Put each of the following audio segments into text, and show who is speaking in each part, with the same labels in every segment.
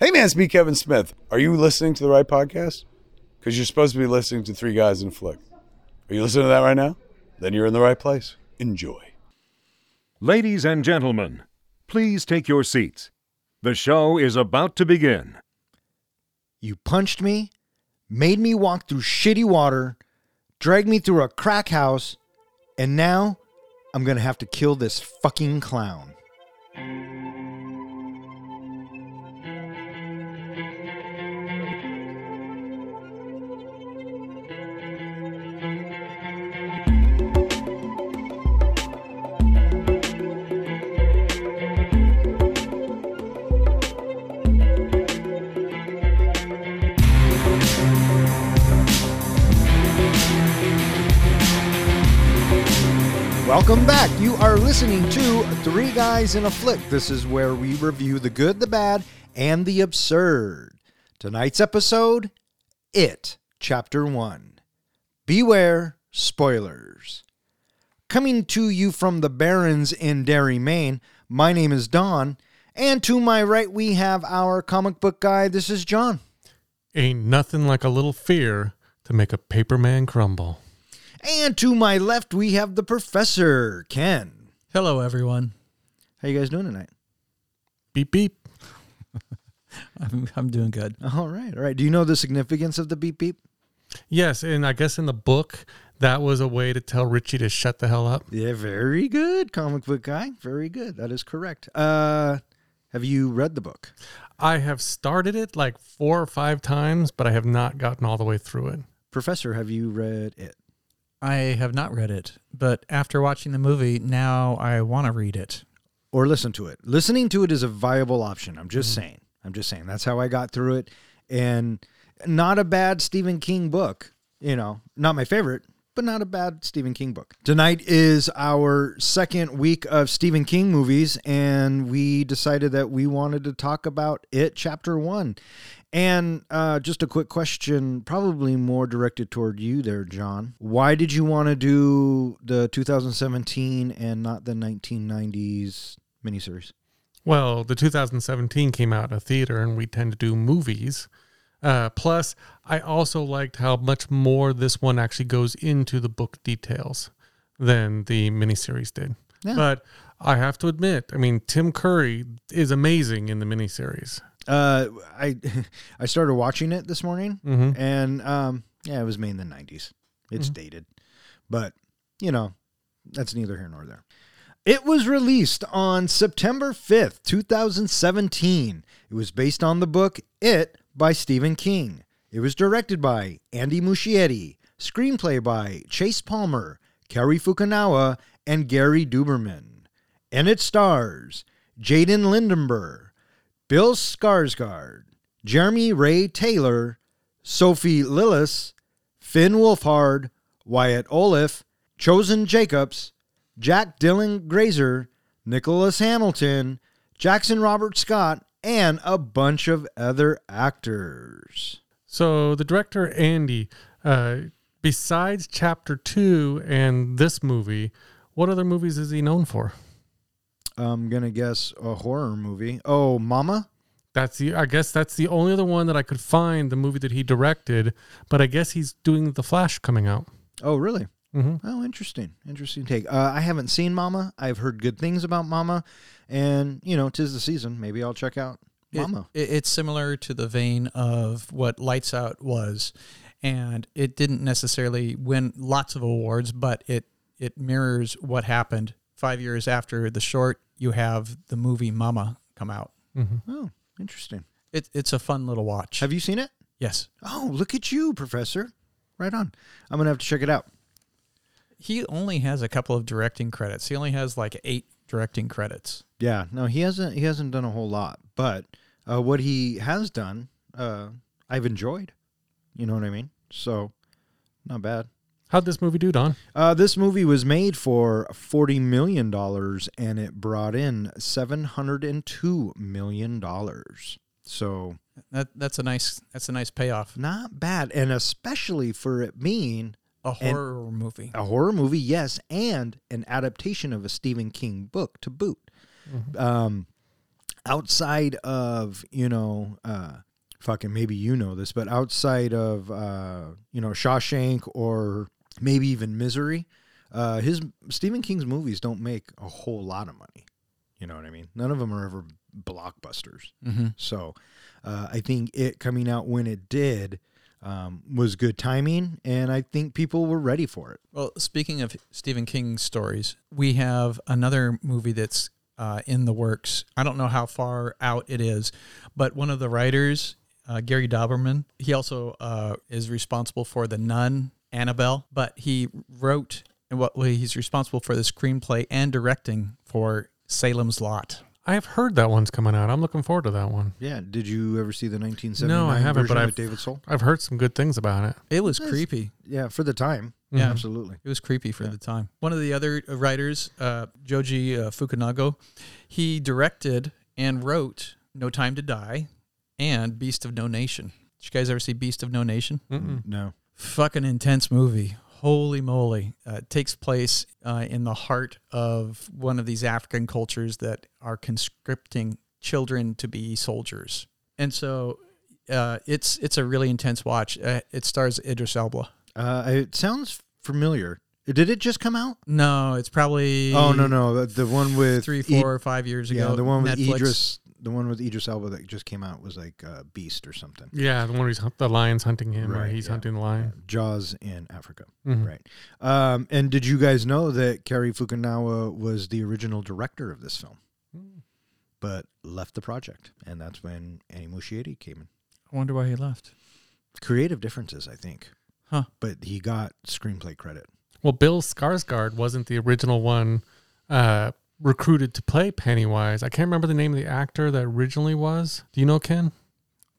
Speaker 1: Hey man, it's me, Kevin Smith. Are you listening to the right podcast? Because you're supposed to be listening to Three Guys in a Flick. Are you listening to that right now? Then you're in the right place. Enjoy.
Speaker 2: Ladies and gentlemen, please take your seats. The show is about to begin.
Speaker 3: You punched me, made me walk through shitty water, dragged me through a crack house, and now I'm gonna have to kill this fucking clown. Welcome back. You are listening to Three Guys in a Flick. This is where we review the good, the bad, and the absurd. Tonight's episode It, Chapter 1. Beware spoilers. Coming to you from the Barrens in Derry, Maine, my name is Don, and to my right we have our comic book guy. This is John.
Speaker 4: Ain't nothing like a little fear to make a paper man crumble.
Speaker 3: And to my left we have the Professor, Ken.
Speaker 5: Hello, everyone.
Speaker 3: How you guys doing tonight?
Speaker 4: Beep beep.
Speaker 5: I'm, I'm doing good.
Speaker 3: All right, all right. Do you know the significance of the beep beep?
Speaker 4: Yes, and I guess in the book that was a way to tell Richie to shut the hell up.
Speaker 3: Yeah, very good, comic book guy. Very good. That is correct. Uh, have you read the book?
Speaker 4: I have started it like four or five times, but I have not gotten all the way through it.
Speaker 3: Professor, have you read it?
Speaker 5: I have not read it, but after watching the movie, now I want to read it.
Speaker 3: Or listen to it? Listening to it is a viable option. I'm just mm-hmm. saying. I'm just saying. That's how I got through it. And not a bad Stephen King book. You know, not my favorite, but not a bad Stephen King book. Tonight is our second week of Stephen King movies, and we decided that we wanted to talk about it, chapter one. And uh, just a quick question, probably more directed toward you there, John. Why did you want to do the 2017 and not the 1990s miniseries?
Speaker 4: Well, the 2017 came out in a theater, and we tend to do movies. Uh, plus, I also liked how much more this one actually goes into the book details than the miniseries did.
Speaker 3: Yeah.
Speaker 4: But I have to admit, I mean, Tim Curry is amazing in the miniseries.
Speaker 3: Uh, I I started watching it this morning,
Speaker 4: Mhm.
Speaker 3: and um, yeah, it was made in the 90s. It's dated, but you know, that's neither here nor there. It was released on September 5th, 2017. It was based on the book It by Stephen King. It was directed by Andy Muschietti, screenplay by Chase Palmer, Cary Fukunawa, and Gary Dauberman. And it stars Jaeden Lindenberg, Bill Skarsgård, Jeremy Ray Taylor, Sophie Lillis, Finn Wolfhard, Wyatt Oleff, Chosen Jacobs, Jack Dylan Grazer, Nicholas Hamilton, Jackson Robert Scott, and a bunch of other actors.
Speaker 4: So the director Andy, uh, besides Chapter Two and this movie, what other movies is he known for?
Speaker 3: I'm gonna guess a horror movie. Oh, Mama.
Speaker 4: That's the I guess that's the only other one that I could find the movie that he directed. But I guess he's doing The Flash coming out.
Speaker 3: Oh, really?
Speaker 4: hmm
Speaker 3: Oh, interesting. Interesting take. Uh, I haven't seen Mama. I've heard good things about Mama, and you know, tis the season. Maybe I'll check out
Speaker 5: It-
Speaker 3: Mama.
Speaker 5: it- it's similar to the vein of what Lights Out was, and it didn't necessarily win lots of awards, but it it mirrors what happened five years after the short. You have the movie Mama come out.
Speaker 4: hmm
Speaker 3: oh, interesting.
Speaker 5: It, it's a fun little watch.
Speaker 3: Have you seen it?
Speaker 5: yes,
Speaker 3: Oh, look at you, Professor. Right on. I'm gonna have to check it out.
Speaker 5: he only has a couple of directing credits. He only has like eight directing credits.
Speaker 3: Yeah, no, he hasn't. He hasn't done a whole lot, but uh, what he has done, uh, I've enjoyed. You know what I mean? So, not bad.
Speaker 4: How'd this movie do, Don?
Speaker 3: Uh, this movie was made for forty million dollars, and it brought in seven hundred and two million dollars. So
Speaker 5: That that's a nice that's a nice payoff.
Speaker 3: not bad, and especially for it being
Speaker 5: A
Speaker 3: And-
Speaker 5: horror movie.
Speaker 3: a horror movie, yes, and an adaptation of a Stephen King book to boot. Um, outside of you know, uh, fucking maybe you know this, but outside of uh, you know Shawshank or maybe even Misery, uh, his Stephen King's movies don't make a whole lot of money. You know what I mean? None of them are ever blockbusters.
Speaker 5: Mm-hmm.
Speaker 3: So uh, I think it coming out when it did um, was good timing, and I think people were ready for it.
Speaker 5: Well, speaking of Stephen King stories, we have another movie that's uh, in the works. I don't know how far out it is, but one of the writers, uh, Gary Dauberman, he also uh, is responsible for The Nun, Annabelle, but he wrote and what well, he's responsible for the screenplay and directing for Salem's Lot.
Speaker 4: I have heard that one's coming out. I'm looking forward to that one.
Speaker 3: Yeah. Did you ever see the 1979
Speaker 4: No, I haven't,
Speaker 3: version
Speaker 4: but
Speaker 3: with
Speaker 4: I've-
Speaker 3: David Soul?
Speaker 4: I've heard some good things about it.
Speaker 5: It was
Speaker 3: Yes.
Speaker 5: creepy.
Speaker 3: Yeah, for the time.
Speaker 5: Yeah.
Speaker 3: absolutely.
Speaker 5: It was creepy for the time. One of the other writers, uh, Joji uh, Fukunaga, he directed and wrote No Time to Die and Beast of No Nation. Did you guys ever see Beast of No Nation?
Speaker 4: Mm-mm.
Speaker 3: No.
Speaker 5: Fucking intense movie. Holy moly. Uh, it takes place uh, in the heart of one of these African cultures that are conscripting children to be soldiers. And so uh, it's it's a really intense watch. Uh, it stars Idris Elba.
Speaker 3: Uh, it sounds familiar. Did it just come out?
Speaker 5: No, it's probably
Speaker 3: Oh no, no, the, the one with
Speaker 5: three, four, or five years ago.
Speaker 3: yeah, the one with
Speaker 5: Netflix.
Speaker 3: Idris, the one with Idris Elba that just came out was like uh, Beast or something.
Speaker 4: Yeah, the one where he's, hunt- the lion's hunting him, or
Speaker 3: Right,
Speaker 4: he's
Speaker 3: yeah.
Speaker 4: hunting the lion.
Speaker 3: Jaws in Africa.
Speaker 4: Mhm.
Speaker 3: Right. Um, and did you guys know that Cary Fukunawa was the original director of this film, but left the project, and that's when Annie Muschietti came in.
Speaker 5: I wonder why he left.
Speaker 3: Creative differences, I think.
Speaker 5: Huh.
Speaker 3: But he got screenplay credit.
Speaker 4: Well, Bill Skarsgård wasn't the original one uh, recruited to play Pennywise. I can't remember the name of the actor that originally was. Do you know, Ken?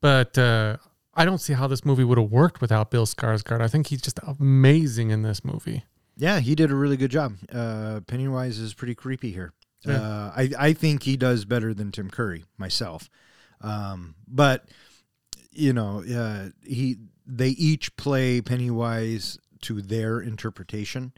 Speaker 4: But uh, I don't see how this movie would have worked without Bill Skarsgård. I think he's just amazing in this movie.
Speaker 3: Yeah, he did a really good job. Uh, Pennywise is pretty creepy here.
Speaker 4: Yeah.
Speaker 3: Uh, I I think he does better than Tim Curry myself, um, but you know, uh, he they each play Pennywise to their interpretation.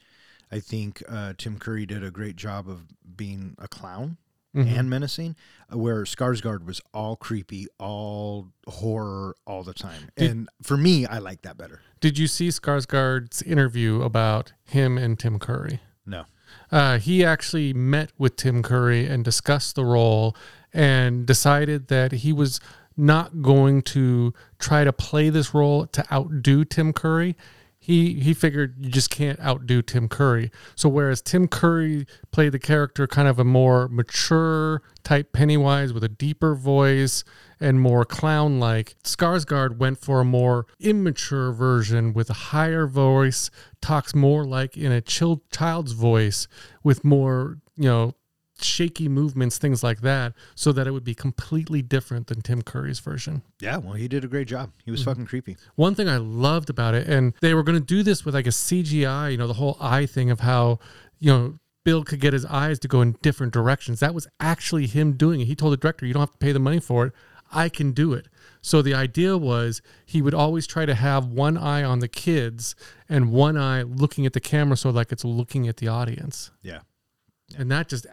Speaker 3: I think uh, Tim Curry did a great job of being a clown
Speaker 4: Mhm.
Speaker 3: and menacing, uh, where Skarsgård was all creepy, all horror all the time.
Speaker 4: Did-
Speaker 3: and for me, I like that better.
Speaker 4: Did you see Skarsgård's interview about him and Tim Curry?
Speaker 3: No.
Speaker 4: Uh, he actually met with Tim Curry and discussed the role and decided that he was not going to try to play this role to outdo Tim Curry. He he figured you just can't outdo Tim Curry. So whereas Tim Curry played the character kind of a more mature type Pennywise with a deeper voice and more clown like, Skarsgård went for a more immature version with a higher voice, talks more like in a child's voice with more, you know, shaky movements, things like that, so that it would be completely different than Tim Curry's version.
Speaker 3: Yeah, well, he did a great job. He was mm-hmm. fucking creepy.
Speaker 4: One thing I loved about it, and they were going to do this with like a CGI, you know, the whole eye thing of how, you know, Bill could get his eyes to go in different directions. That was actually him doing it. He told the director, you don't have to pay the money for it. I can do it. So the idea was he would always try to have one eye on the kids and one eye looking at the camera so like it's looking at the audience.
Speaker 3: Yeah.
Speaker 4: And that just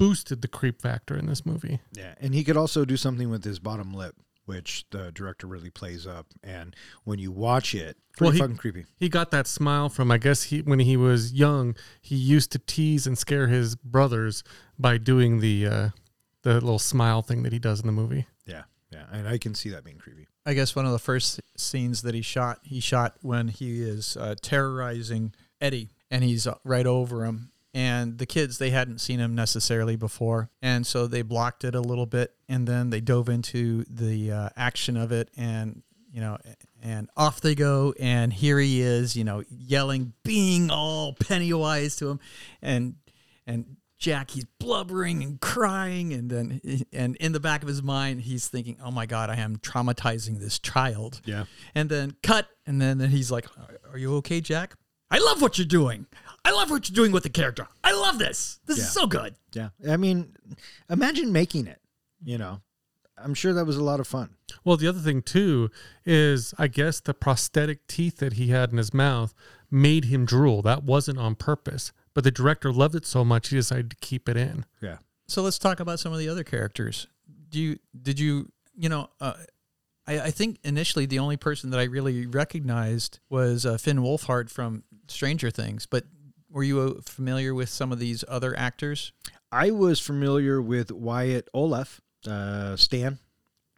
Speaker 4: boosted the creep factor in this movie.
Speaker 3: Yeah, and he could also do something with his bottom lip, which the director really plays up. And when you watch it, pretty
Speaker 4: Well, he-
Speaker 3: fucking creepy.
Speaker 4: He got that smile from I guess he when he was young, he used to tease and scare his brothers by doing the uh the little smile thing that he does in the movie.
Speaker 3: Yeah, yeah, and I can see that being creepy.
Speaker 5: I guess one of the first scenes that he shot, he shot when he is uh, terrorizing Eddie, and he's uh, right over him. And the kids, they hadn't seen him necessarily before, and so they blocked it a little bit, and then they dove into the uh, action of it, and you know, and off they go, and here he is, you know, yelling, being all Pennywise to him, and and Jack, he's blubbering and crying, and then and in the back of his mind, he's thinking, "Oh my God, I am traumatizing this child."
Speaker 3: Yeah,
Speaker 5: And then cut, and then, then he's like, "Are you okay, Jack? I love what you're doing. I love what you're doing with the character. I love this. This
Speaker 3: Yeah.
Speaker 5: is so good."
Speaker 3: yeah. I mean, imagine making it. You know, I'm sure that was a lot of fun.
Speaker 4: Well, the other thing too is I guess the prosthetic teeth that he had in his mouth made him drool. That wasn't on purpose. But the director loved it so much he decided to keep it in.
Speaker 3: Yeah,
Speaker 5: So let's talk about some of the other characters. do you did you you know? Uh, I, I think initially the only person that I really recognized was uh, Finn Wolfhard from Stranger Things. But were you uh, familiar with some of these other actors?
Speaker 3: I was familiar with Wyatt Oleff, uh, Stan,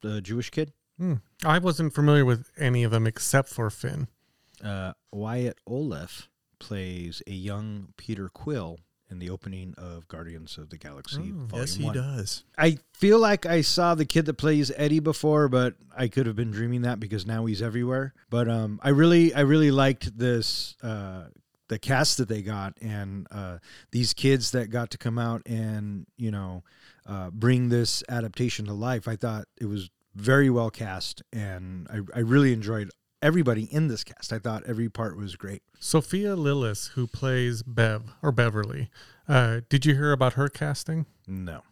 Speaker 3: the Jewish kid.
Speaker 4: Hmm. I wasn't familiar with any of them except for Finn.
Speaker 3: Uh, Wyatt Oleff plays a young Peter Quill in the opening of Guardians of the Galaxy.
Speaker 4: Oh,
Speaker 5: yes, he
Speaker 3: 1.
Speaker 5: does.
Speaker 3: I feel like I saw the kid that plays Eddie before, but I could have been dreaming that because now he's everywhere. But um, I really, I really liked this uh, the cast that they got and uh, these kids that got to come out and you know uh, bring this adaptation to life. I thought it was very well cast, and I, I really enjoyed everybody in this cast. I thought every part was great.
Speaker 4: Sophia Lillis, who plays Bev or Beverly, uh, did you hear about her casting?
Speaker 3: No.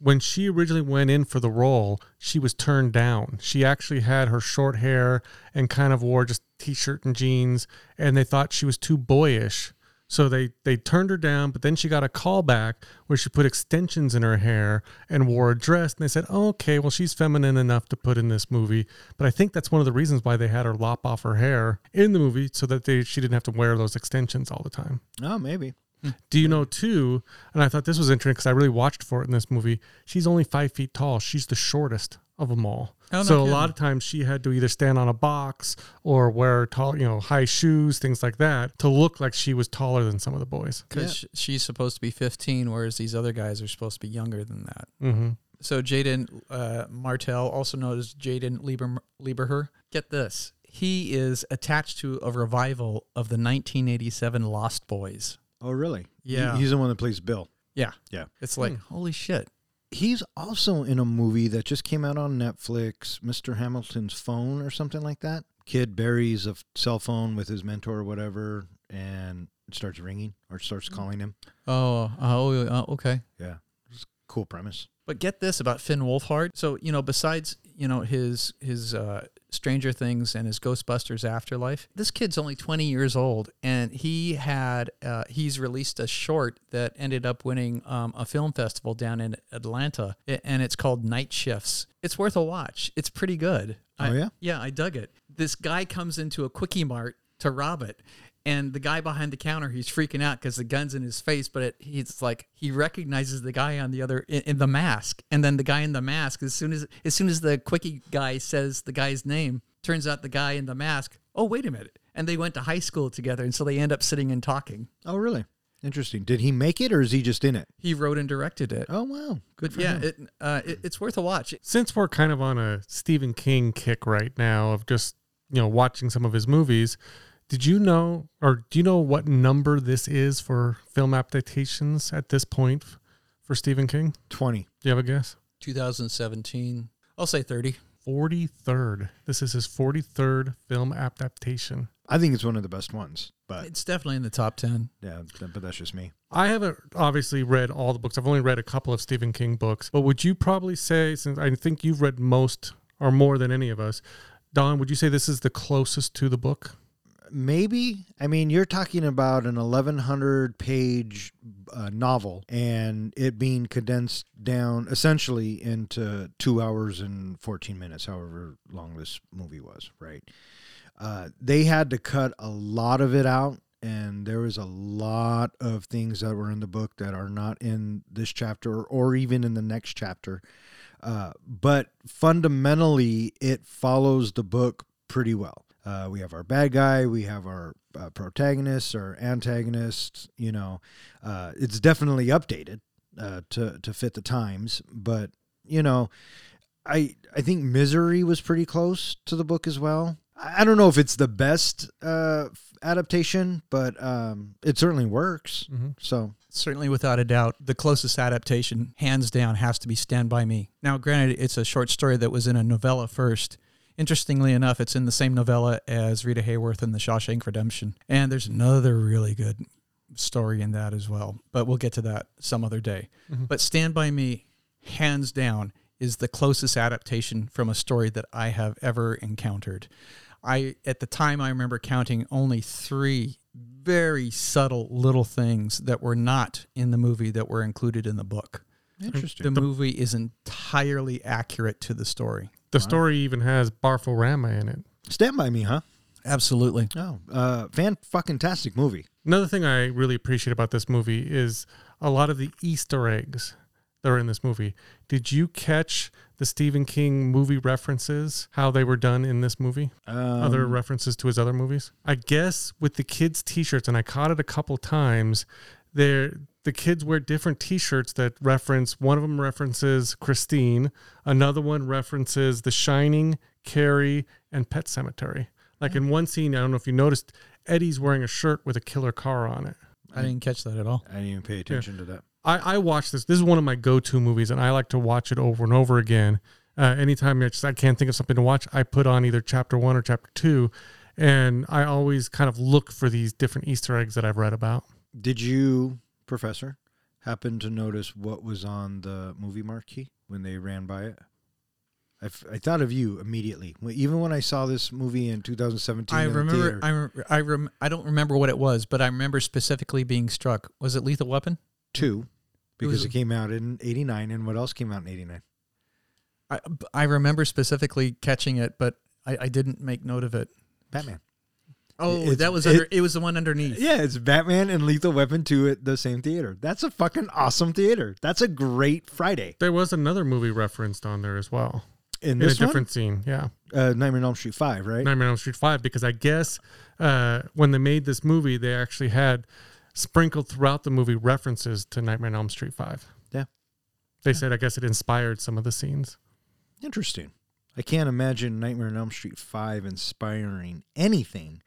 Speaker 4: when she originally went in for the role, she was turned down. She actually had her short hair and kind of wore just t-shirt and jeans, and they thought she was too boyish. So they they turned her down, but then she got a call back where she put extensions in her hair and wore a dress, and they said, oh, "Okay, well she's feminine enough to put in this movie." But I think that's one of the reasons why they had her lop off her hair in the movie so that they she didn't have to wear those extensions all the time.
Speaker 3: Oh, maybe. Hmm.
Speaker 4: Do you know too? And I thought this was interesting because I really watched for it in this movie. She's only five feet tall. She's the shortest of them all.
Speaker 5: Oh, no
Speaker 4: so a lot of times she had to either stand on a box or wear tall, you know, high shoes, things like that, to look like she was taller than some of the boys.
Speaker 5: Because she's supposed to be 15, whereas these other guys are supposed to be younger than that.
Speaker 4: Mm-hmm.
Speaker 5: So Jaeden uh, Martell, also known as Jaeden Lieber, Lieberher, get this. He is attached to a revival of the 1987 Lost Boys.
Speaker 3: Oh, really? He-
Speaker 5: Yeah.
Speaker 3: he's the one that plays Bill.
Speaker 5: Yeah.
Speaker 3: Yeah.
Speaker 5: It's like, holy shit.
Speaker 3: He's also in a movie that just came out on Netflix, Mr. Hamilton's Phone or something like that. Kid buries a cell phone with his mentor or whatever, and it starts ringing or starts calling him.
Speaker 5: Oh, oh, uh, okay.
Speaker 3: Yeah, it's a cool premise.
Speaker 5: But get this about Finn Wolfhard. So you know, besides you know his his uh, Stranger Things and his Ghostbusters Afterlife, this kid's only 20 years old, and he had uh, he's released a short that ended up winning um, a film festival down in Atlanta, and it's called Night Shifts. It's worth a watch. It's pretty good. I-
Speaker 3: Oh, yeah?
Speaker 5: yeah, I dug it. This guy comes into a quickie mart to rob it. And the guy behind the counter, he's freaking out because the gun's in his face. But it, he's like he recognizes the guy on the other in, in the mask, and then the guy in the mask. As soon as as soon as the quickie guy says the guy's name, turns out the guy in the mask. Oh wait a minute! And they went to high school together, and so they end up sitting and talking.
Speaker 3: Oh, really? Interesting. Did he make it or is he just in it?
Speaker 5: He wrote and directed it.
Speaker 3: Oh, wow. Good for
Speaker 5: yeah,
Speaker 3: him.
Speaker 5: it, uh, it, it's worth a watch.
Speaker 4: Since we're kind of on a Stephen King kick right now of just you know watching some of his movies, did you know or do you know what number this is for film adaptations at this point for Stephen King?
Speaker 3: 20.
Speaker 4: Do you have a guess?
Speaker 5: 2017. I'll say 30.
Speaker 4: 43rd. This is his 43rd film adaptation.
Speaker 3: I think it's one of the best ones, but
Speaker 5: It's definitely in the top 10.
Speaker 3: yeah, but that's just me.
Speaker 4: I haven't obviously read all the books. I've only read a couple of Stephen King books. But would you probably say, since I think you've read most or more than any of us, Don, would you say this is the closest to the book?
Speaker 3: Maybe. I mean, you're talking about an 1100 page uh, novel and it being condensed down essentially into two hours and 14 minutes, however long this movie was, right? Uh, they had to cut a lot of it out. And there was a lot of things that were in the book that are not in this chapter or even in the next chapter. Uh, but fundamentally, it follows the book pretty well. Uh, we have our bad guy, we have our uh, protagonist or antagonist. You know, uh, it's definitely updated uh, to to fit the times. But you know, I I think Misery was pretty close to the book as well. I don't know if it's the best uh, adaptation, but um, it certainly works. So
Speaker 5: Certainly, without a doubt, the closest adaptation, hands down, has to be Stand By Me. Now, granted, it's a short story that was in a novella first. Interestingly enough, it's in the same novella as Rita Hayworth in The Shawshank Redemption. And there's another really good story in that as well. But we'll get to that some other day. Mm-hmm. But Stand By Me, hands down, is the closest adaptation from a story that I have ever encountered. I at the time I remember counting only three very subtle little things that were not in the movie that were included in the book.
Speaker 3: Interesting.
Speaker 5: The movie is entirely accurate to the story.
Speaker 4: The story even has Barforama in it.
Speaker 3: Stand by me, huh?
Speaker 5: Absolutely.
Speaker 3: Oh, uh, fan fucking tastic movie.
Speaker 4: Another thing I really appreciate about this movie is a lot of the Easter eggs that are in this movie. Did you catch the Stephen King movie references, how they were done in this movie?
Speaker 3: Um,
Speaker 4: other references to his other movies? I guess with the kids' t shirts, and I caught it a couple times, there the kids wear different t-shirts that reference one of them references Christine, another one references The Shining, Carrie, and Pet Sematary. Like in one scene, I don't know if you noticed, Eddie's wearing a shirt with a killer car on it.
Speaker 5: I didn't catch that at all.
Speaker 3: I didn't even pay attention to that.
Speaker 4: I, I watch this. This is one of my go-to movies, and I like to watch it over and over again. Uh, anytime I just I can't think of something to watch, I put on either chapter one or chapter two, and I always kind of look for these different Easter eggs that I've read about.
Speaker 3: Did you, Professor, happened to notice what was on the movie marquee when they ran by it? I, f- I thought of you immediately. Even when I saw this movie in 2017,
Speaker 5: I
Speaker 3: in
Speaker 5: remember.
Speaker 3: theater.
Speaker 5: I rem- I rem- I don't remember what it was, but I remember specifically being struck. Was it Lethal Weapon?
Speaker 3: two because
Speaker 5: was-
Speaker 3: it came out in 89 and what else came out in 89
Speaker 5: I I remember specifically catching it, but I, I didn't make note of it.
Speaker 3: batman
Speaker 5: Oh,
Speaker 3: It's-
Speaker 5: that was
Speaker 3: it-
Speaker 5: under. It, was the one underneath.
Speaker 3: yeah it's batman and lethal weapon 2 at the same theater that's a fucking awesome theater that's a great friday
Speaker 4: There was another movie referenced on there as well
Speaker 3: in
Speaker 4: in a
Speaker 3: this
Speaker 4: different scene. Yeah,
Speaker 3: uh, nightmare on elm street 5 right
Speaker 4: Nightmare on Elm Street Five. Because I guess uh, when they made this movie, they actually had sprinkled throughout the movie references to Nightmare on Elm Street Five.
Speaker 3: Yeah.
Speaker 4: They said I guess it inspired some of the scenes.
Speaker 3: Interesting. I can't imagine Nightmare on Elm Street 5 inspiring anything,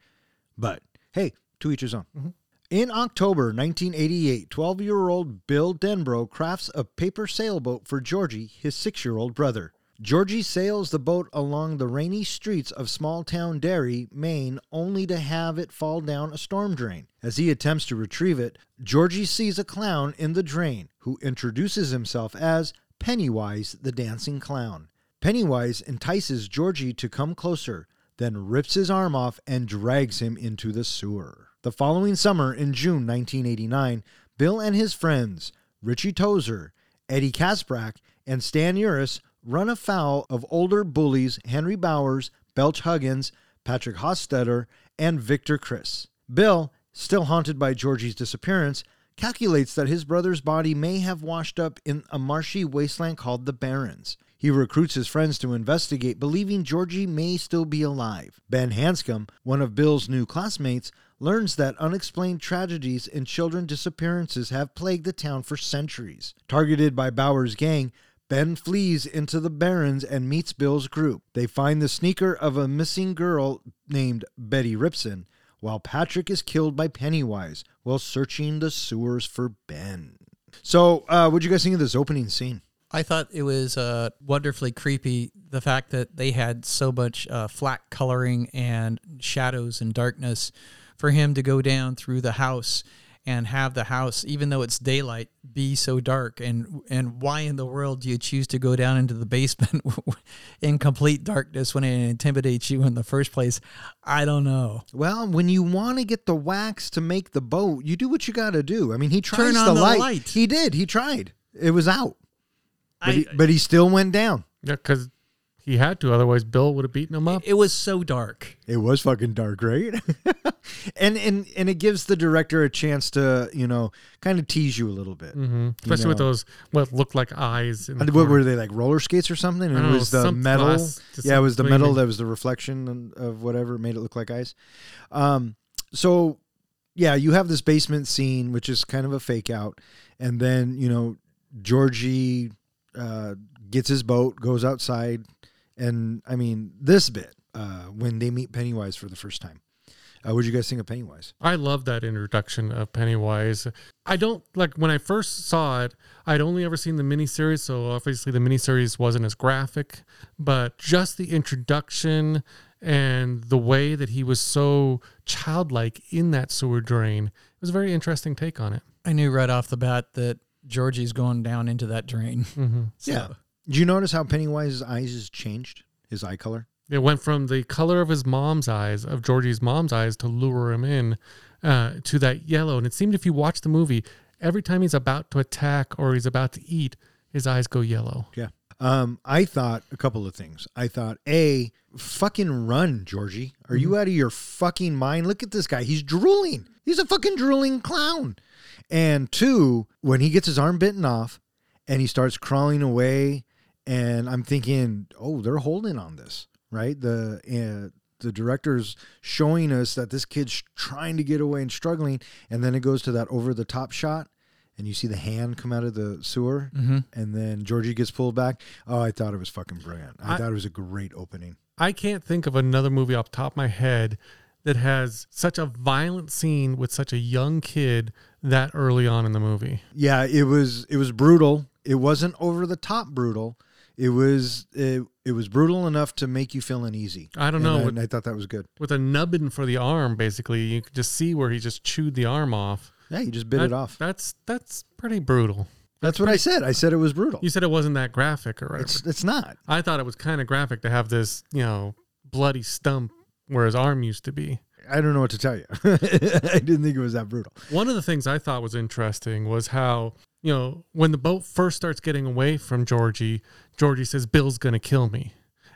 Speaker 3: but hey, to each his own. Mm-hmm. In October 1988, 12 year old Bill Denbrough crafts a paper sailboat for Georgie, his six year old brother. Georgie sails the boat along the rainy streets of small town Derry, Maine, only to have it fall down a storm drain. As he attempts to retrieve it, Georgie sees a clown in the drain who introduces himself as Pennywise the Dancing Clown. Pennywise entices Georgie to come closer, then rips his arm off and drags him into the sewer. The following summer, in June 1989, Bill and his friends, Richie Tozier, Eddie Kaspbrak, and Stan Uris, run afoul of older bullies Henry Bowers, Belch Huggins, Patrick Hockstetter, and Victor Criss. Bill, still haunted by Georgie's disappearance, calculates that his brother's body may have washed up in a marshy wasteland called the Barrens. He recruits his friends to investigate, believing Georgie may still be alive. Ben Hanscom, one of Bill's new classmates, learns that unexplained tragedies and children disappearances have plagued the town for centuries. Targeted by Bowers' gang, Ben flees into the Barrens and meets Bill's group. They find the sneaker of a missing girl named Betty Ripsom, while Patrick is killed by Pennywise while searching the sewers for Ben. So, uh, what'd you guys think of this opening scene?
Speaker 5: I thought it was uh, wonderfully creepy. The fact that they had so much uh, flat coloring and shadows and darkness for him to go down through the house and have the house, even though it's daylight, be so dark. And and why in the world do you choose to go down into the basement in complete darkness when it intimidates you in the first place? I don't know.
Speaker 3: Well, when you want to get the wax to make the boat, you do what you got to do. I mean, he tries the,
Speaker 5: the
Speaker 3: light.
Speaker 5: light.
Speaker 3: He did. He tried. It was out, but,
Speaker 5: I,
Speaker 3: he, but he still went down.
Speaker 4: Yeah, because he had to. Otherwise, Bill would have beaten him up.
Speaker 5: it was so dark.
Speaker 3: It was fucking dark, right? and and and it gives the director a chance to, you know, kind of tease you a little bit.
Speaker 4: hmm Especially with those what looked like eyes. In the
Speaker 3: what
Speaker 4: corner.
Speaker 3: were they like roller skates or something? And it
Speaker 4: don't know,
Speaker 3: was the metal. Yeah, it was the metal that was the reflection of whatever made it look like ice. Um, so yeah, you have this basement scene, which is kind of a fake out, and then you know Georgie uh, gets his boat, goes outside, and I mean this bit uh, when they meet Pennywise for the first time. Uh, what do you guys think of Pennywise?
Speaker 4: I love that introduction of Pennywise. I don't like when I first saw it, I'd only ever seen the miniseries, so obviously the miniseries wasn't as graphic, but just the introduction and the way that he was so childlike in that sewer drain it was a very interesting take on it.
Speaker 5: I knew right off the bat that Georgie's going down into that drain.
Speaker 4: Mm-hmm.
Speaker 5: So,
Speaker 3: Yeah. Did you notice how Pennywise's eyes has changed? His eye color.
Speaker 4: It went from the color of his mom's eyes, of Georgie's mom's eyes, to lure him in, uh, to that yellow. And it seemed if you watch the movie, every time he's about to attack or he's about to eat, his eyes go yellow.
Speaker 3: Yeah. Um, I thought a couple of things. I thought, A, fucking run, Georgie. Are you out of your fucking mind? Look at this guy. He's drooling. He's a fucking drooling clown. And two, when he gets his arm bitten off and he starts crawling away, and I'm thinking, oh, they're holding on this, right? The uh, the director's showing us that this kid's trying to get away and struggling, and then it goes to that over the top shot, and you see the hand come out of the sewer,
Speaker 5: Mm-hmm.
Speaker 3: and then Georgie gets pulled back. Oh, I thought it was fucking brilliant. I,
Speaker 4: I-
Speaker 3: thought it was a great opening.
Speaker 4: I can't think of another movie off the top of my head that has such a violent scene with such a young kid that early on in the movie.
Speaker 3: Yeah, it was it was brutal. It wasn't over the top brutal. It was it, it was brutal enough to make you feel uneasy.
Speaker 4: I don't
Speaker 3: And
Speaker 4: know.
Speaker 3: I,
Speaker 4: With,
Speaker 3: and I thought that was good.
Speaker 4: with a nubbin for the arm, basically, you could just see where he just chewed the arm off.
Speaker 3: Yeah, he just bit
Speaker 4: That-
Speaker 3: it off.
Speaker 4: That's that's pretty brutal.
Speaker 3: That's what I said. I said it was brutal.
Speaker 4: You said it wasn't that graphic or whatever.
Speaker 3: It's it's not.
Speaker 4: I thought it was kind of graphic to have this, you know, bloody stump where his arm used to be.
Speaker 3: I don't know what to tell you. I didn't think it was that brutal.
Speaker 4: One of the things I thought was interesting was how, you know, when the boat first starts getting away from Georgie, Georgie says, Bill's going to kill me.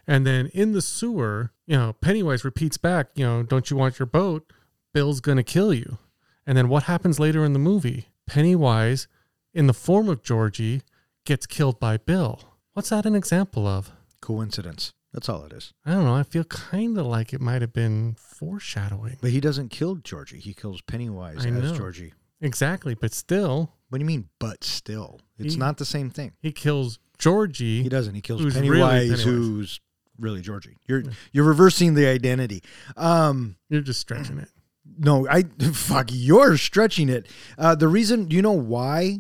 Speaker 4: And then in the sewer, you know, Pennywise repeats back, you know, don't you want your boat? Bill's going to kill you. And then what happens later in the movie? Pennywise, in the form of Georgie, gets killed by Bill. What's that an example of?
Speaker 3: Coincidence. That's all it is.
Speaker 4: I don't know. I feel kind of like it might have been foreshadowing.
Speaker 3: But he doesn't kill Georgie. He kills Pennywise
Speaker 4: I
Speaker 3: as
Speaker 4: know.
Speaker 3: Georgie.
Speaker 4: Exactly. But still,
Speaker 3: What do you mean? But still, it's
Speaker 4: He-
Speaker 3: not the same thing.
Speaker 4: he kills Georgie.
Speaker 3: He doesn't. He kills
Speaker 4: Who's
Speaker 3: Pennywise,
Speaker 4: really Pennywise.
Speaker 3: who's really Georgie. You're you're reversing the identity. Um,
Speaker 4: You're just stretching it.
Speaker 3: no, I fuck. You're stretching it. Uh, the reason. Do you know why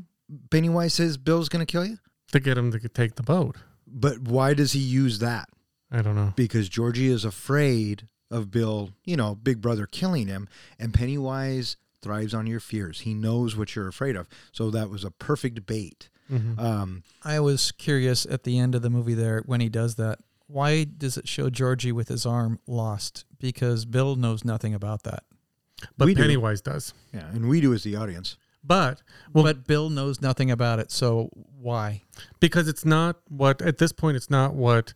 Speaker 3: Pennywise says Bill's gonna kill you?
Speaker 4: to get him to take the boat.
Speaker 3: But why does he use that?
Speaker 4: I don't know.
Speaker 3: Because Georgie is afraid of Bill. You know, Big Brother killing him, and Pennywise thrives on your fears. He knows what you're afraid of. So that was a perfect bait.
Speaker 4: Mhm.
Speaker 3: Um,
Speaker 5: I was curious at the end of the movie there when he does that. Why does it show Georgie with his arm lost? Because Bill knows nothing about that.
Speaker 4: But
Speaker 3: We do.
Speaker 4: Pennywise does.
Speaker 3: yeah, and we do as the audience.
Speaker 4: But well,
Speaker 5: but Bill knows nothing about it. So why?
Speaker 4: because it's not what at this point it's not what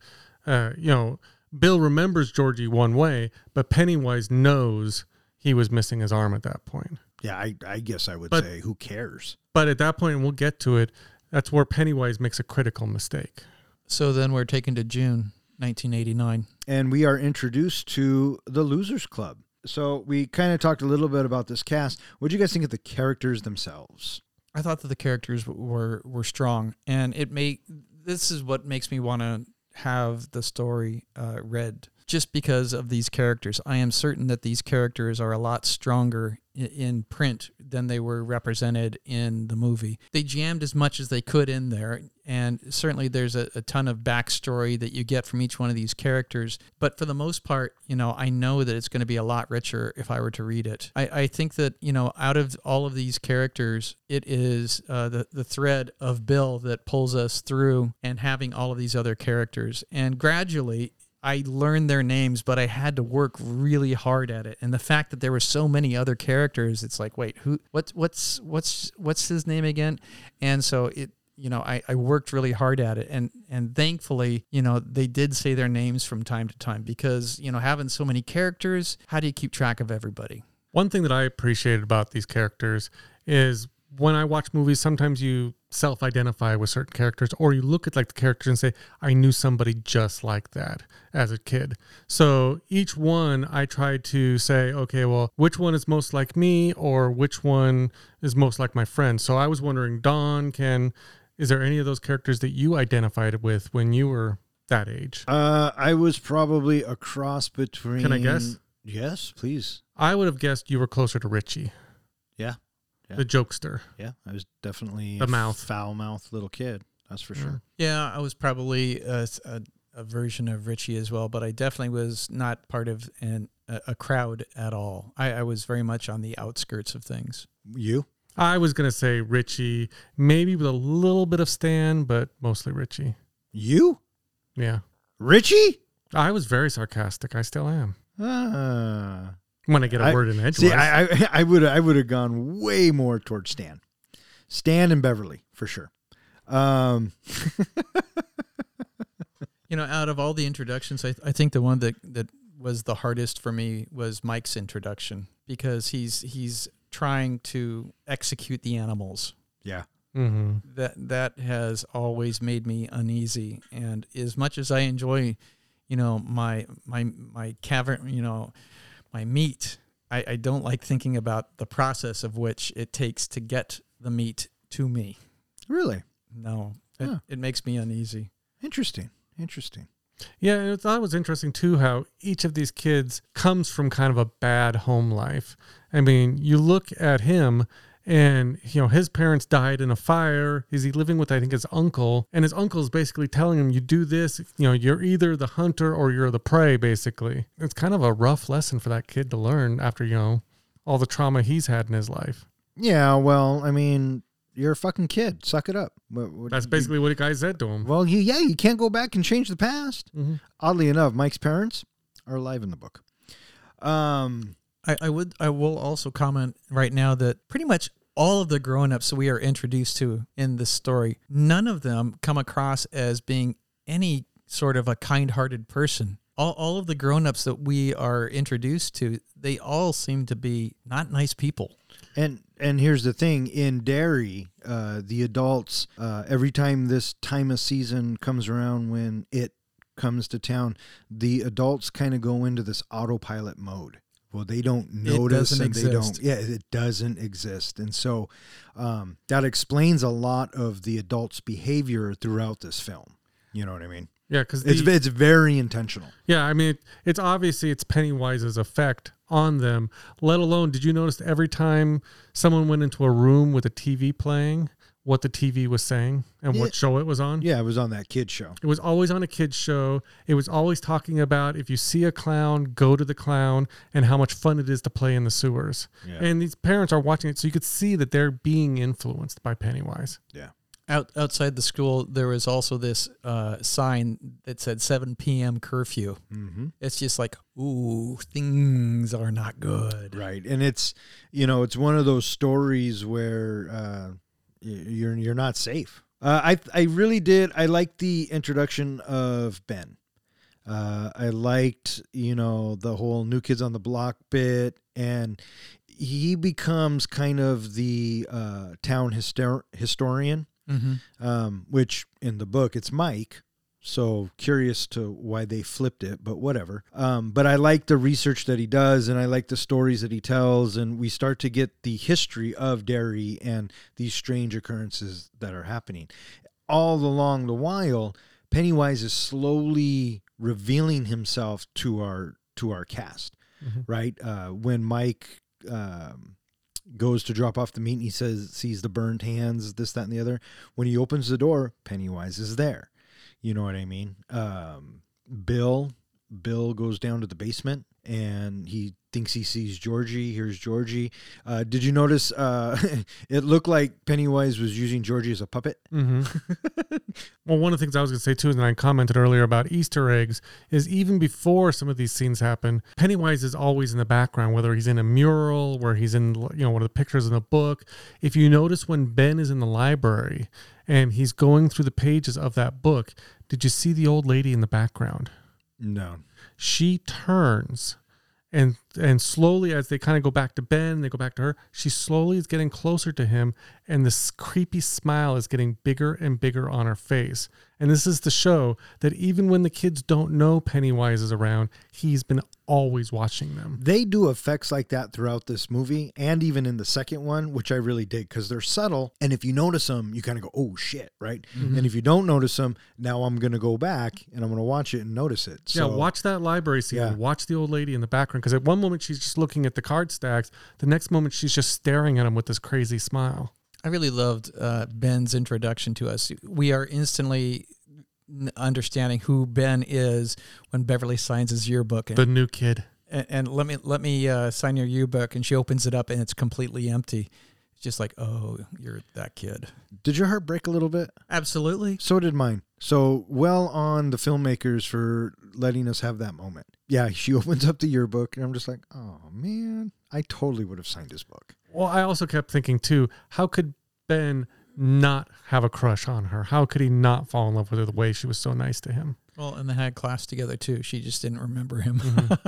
Speaker 4: uh, you know. Bill remembers Georgie one way, but Pennywise knows he was missing his arm at that point.
Speaker 3: Yeah, I, I guess I would
Speaker 4: But-
Speaker 3: say, who cares?
Speaker 4: But at that point, and we'll get to it. That's where Pennywise makes a critical mistake.
Speaker 5: So then we're taken to June 1989.
Speaker 3: and we are introduced to the Losers Club. So we kind of talked a little bit about this cast. What do you guys think of the characters themselves?
Speaker 5: I thought that the characters were were strong, and it may. This is what makes me want to have the story uh, read, just because of these characters. I am certain that these characters are a lot stronger in, in print than they were represented in the movie. They jammed as much as they could in there, and certainly there's a, a ton of backstory that you get from each one of these characters. But for the most part, you know, I know that it's going to be a lot richer if I were to read it. I, I think that you know, out of all of these characters, it is uh, the the thread of Bill that pulls us through, and having all of these other characters, and gradually. I learned their names, but I had to work really hard at it. And the fact that there were so many other characters, it's like, wait, who? What's what's what's what's his name again? And so it, you know, I, I worked really hard at it, and and thankfully, you know, they did say their names from time to time because you know, having so many characters, how do you keep track of everybody?
Speaker 4: One thing that I appreciated about these characters is when I watch movies, sometimes you self identify with certain characters or you look at like the characters and say, I knew somebody just like that as a kid. So each one I tried to say, okay, well, which one is most like me or which one is most like my friend? So I was wondering, Don, can, is there any of those characters that you identified with when you were that age?
Speaker 3: Uh, I was probably a cross between.
Speaker 4: Can I guess?
Speaker 3: Yes, please.
Speaker 4: I would have guessed you were closer to Richie,
Speaker 3: Yeah, Yeah.
Speaker 4: the jokester.
Speaker 3: yeah. I was definitely
Speaker 4: The
Speaker 3: a
Speaker 4: mouth.
Speaker 3: foul mouth little kid. That's for sure.
Speaker 5: Yeah, I was probably a, a, a version of Richie as well, but I definitely was not part of an, a, a crowd at all. I, I was very much on the outskirts of things.
Speaker 3: You?
Speaker 4: I was gonna say Richie, maybe with a little bit of Stan, but mostly Richie.
Speaker 3: You?
Speaker 4: Yeah,
Speaker 3: Richie?
Speaker 4: I was very sarcastic. I still am
Speaker 3: Ah.
Speaker 4: When I get a
Speaker 3: I-
Speaker 4: word in edgewise.
Speaker 3: See, I I- I would I would have gone way more towards Stan, Stan and Beverly for sure. Um,
Speaker 5: You know, out of all the introductions, I, I think the one that, that was the hardest for me was Mike's introduction because he's he's trying to execute the animals.
Speaker 3: yeah.
Speaker 4: Mm-hmm.
Speaker 5: That that has always made me uneasy. And as much as I enjoy, you know, my my my cavern, you know, my meat, I, I don't like thinking about the process of which it takes to get the meat to me.
Speaker 3: Really
Speaker 5: No, it,
Speaker 3: Huh.
Speaker 5: it makes me uneasy.
Speaker 3: interesting. Interesting.
Speaker 4: Yeah, and I thought it was interesting too how each of these kids comes from kind of a bad home life. I mean, you look at him and you know his parents died in a fire. Is he living with I think his uncle? And his uncle is basically telling him, "You do this, you know, you're either the hunter or you're the prey." Basically, it's kind of a rough lesson for that kid to learn after you know all the trauma he's had in his life.
Speaker 3: Yeah. Well, I mean, you're a fucking kid. Suck it up. What- what-
Speaker 4: That's
Speaker 3: you-
Speaker 4: basically what the guy said to him.
Speaker 3: Well, you, yeah, you can't go back and change the past.
Speaker 4: Mhm.
Speaker 3: Oddly enough, Mike's parents are alive in the book. Um,
Speaker 5: I, I would I will also comment right now that pretty much all of the grown-ups we are introduced to in this story, none of them come across as being any sort of a kind-hearted person. All, all of the grown-ups that we are introduced to, they all seem to be not nice people.
Speaker 3: and and here's the thing: in Derry, uh, the adults, uh, every time this time of season comes around, when it comes to town, the adults kind of go into this autopilot mode. Well, they don't notice and they don't. Yeah, it doesn't exist, and so um, that explains a lot of the adults' behavior throughout this film. You know what I mean?
Speaker 4: Yeah, because
Speaker 3: It's it's very intentional.
Speaker 4: Yeah, I mean, it, it's obviously it's Pennywise's effect on them. Let alone, did you notice every time someone went into a room with a TV playing, what the TV was saying and
Speaker 3: Yeah.
Speaker 4: what show it was on?
Speaker 3: Yeah, it was on that kid show.
Speaker 4: It was always on a kids show. It was always talking about if you see a clown, go to the clown, and how much fun it is to play in the sewers.
Speaker 3: Yeah.
Speaker 4: And these parents are watching it, so you could see that they're being influenced by Pennywise.
Speaker 3: Yeah.
Speaker 5: Out outside the school, there was also this uh, sign that said 7 p.m. curfew.
Speaker 3: Mm-hmm.
Speaker 5: It's just like, ooh, things are not good.
Speaker 3: Right, and it's you know it's one of those stories where uh, y- you're you're not safe. Uh, I I really did. I liked the introduction of Ben. Uh, I liked you know the whole New Kids on the Block bit, and he becomes kind of the uh, town histor- historian
Speaker 5: Mm-hmm.
Speaker 3: um, which in the book it's Mike. So curious to why they flipped it, but whatever. Um, but I like the research that he does, and I like the stories that he tells, and we start to get the history of Derry and these strange occurrences that are happening. All along the while, Pennywise is slowly revealing himself to our to our cast,
Speaker 4: Mhm.
Speaker 3: right? Uh, when Mike um, goes to drop off the meat and he says sees the burned hands this that and the other when he opens the door pennywise is there you know what i mean? Um, bill bill goes down to the basement and he thinks he sees georgie here's georgie. Uh, did you notice uh, it looked like pennywise was using georgie as a puppet?
Speaker 4: Hmm well, one of the things I was going to say too, and I commented earlier about Easter eggs, is even before some of these scenes happen, Pennywise is always in the background, whether he's in a mural, where he's in, you know, one of the pictures in the book. If you notice when Ben is in the library and he's going through the pages of that book, did you see the old lady in the background?
Speaker 3: no
Speaker 4: She turns. And, and slowly, as they kind of go back to Ben, they go back to her. She slowly is getting closer to him, and this creepy smile is getting bigger and bigger on her face. And this is to show that even when the kids don't know Pennywise is around, he's been always watching them.
Speaker 3: they do effects like that throughout this movie and even in the second one which i really dig because they're subtle and if you notice them you kind of go oh shit right and if you don't notice them now i'm gonna go back and i'm gonna watch it and notice it so
Speaker 4: yeah, watch that library scene.
Speaker 3: Yeah.
Speaker 4: Watch the old lady in the background because at one moment she's just looking at the card stacks, the next moment she's just staring at him with this crazy smile.
Speaker 5: I really loved uh, Ben's introduction to us. We are instantly n- understanding who Ben is when Beverly signs his yearbook, and,
Speaker 4: The new kid.
Speaker 5: and, and let me let me uh, sign your yearbook, and she opens it up, and it's completely empty. It's just like, oh, you're that kid.
Speaker 3: did your heart break a little bit
Speaker 5: Absolutely.
Speaker 3: so did mine so well on the filmmakers for letting us have that moment yeah she opens up the yearbook and i'm just like oh man i totally would have signed his book
Speaker 4: Well, I also kept thinking too, how could Ben not have a crush on her? How could he not fall in love with her the way she was so nice to him?
Speaker 5: Well, and they had class together too. She just didn't remember him.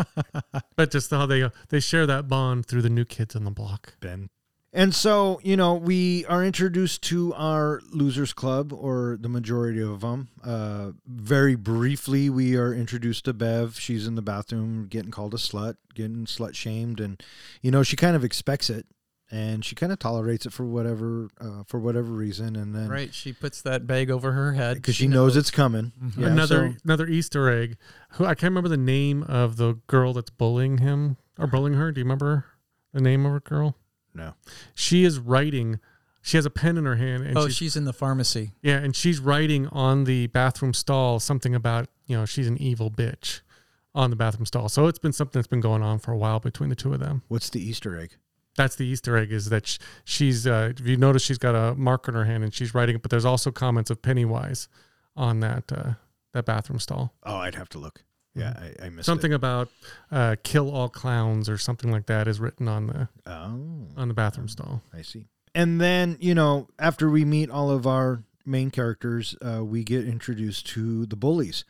Speaker 4: But just how they they share that bond through the new kids on the block.
Speaker 3: Ben. And so, you know, we are introduced to our losers club, or the majority of them. Uh, very briefly, we are introduced to Bev. She's in the bathroom getting called a slut, getting slut shamed, and you know, she kind of expects it, and she kind of tolerates it for whatever uh, for whatever reason, and then
Speaker 5: right? She puts that bag over her head
Speaker 3: because she, knows, it's coming. Yeah,
Speaker 4: another
Speaker 3: so-
Speaker 4: another Easter egg. Who I can't remember the name of the girl that's bullying him or bullying her. Do you remember the name of her girl?
Speaker 3: no.
Speaker 4: She is writing. She has a pen in her hand, and
Speaker 5: Oh,
Speaker 4: she's,
Speaker 5: she's in the pharmacy.
Speaker 4: yeah, and she's writing on the bathroom stall something about you know she's an evil bitch on the bathroom stall. So it's been something that's been going on for a while between the two of them.
Speaker 3: What's the Easter egg?
Speaker 4: That's the Easter egg is that she's. Uh, if you notice, she's got a mark in her hand and she's writing. it, But there's also comments of Pennywise on that uh, that bathroom stall.
Speaker 3: Oh, I'd have to look. Yeah, I, I missed
Speaker 4: something
Speaker 3: It.
Speaker 4: about uh, "kill all clowns" or something like that is written on the
Speaker 3: Oh,
Speaker 4: on the bathroom stall.
Speaker 3: I see. And then, you know, after we meet all of our main characters, uh, we get introduced to the bullies.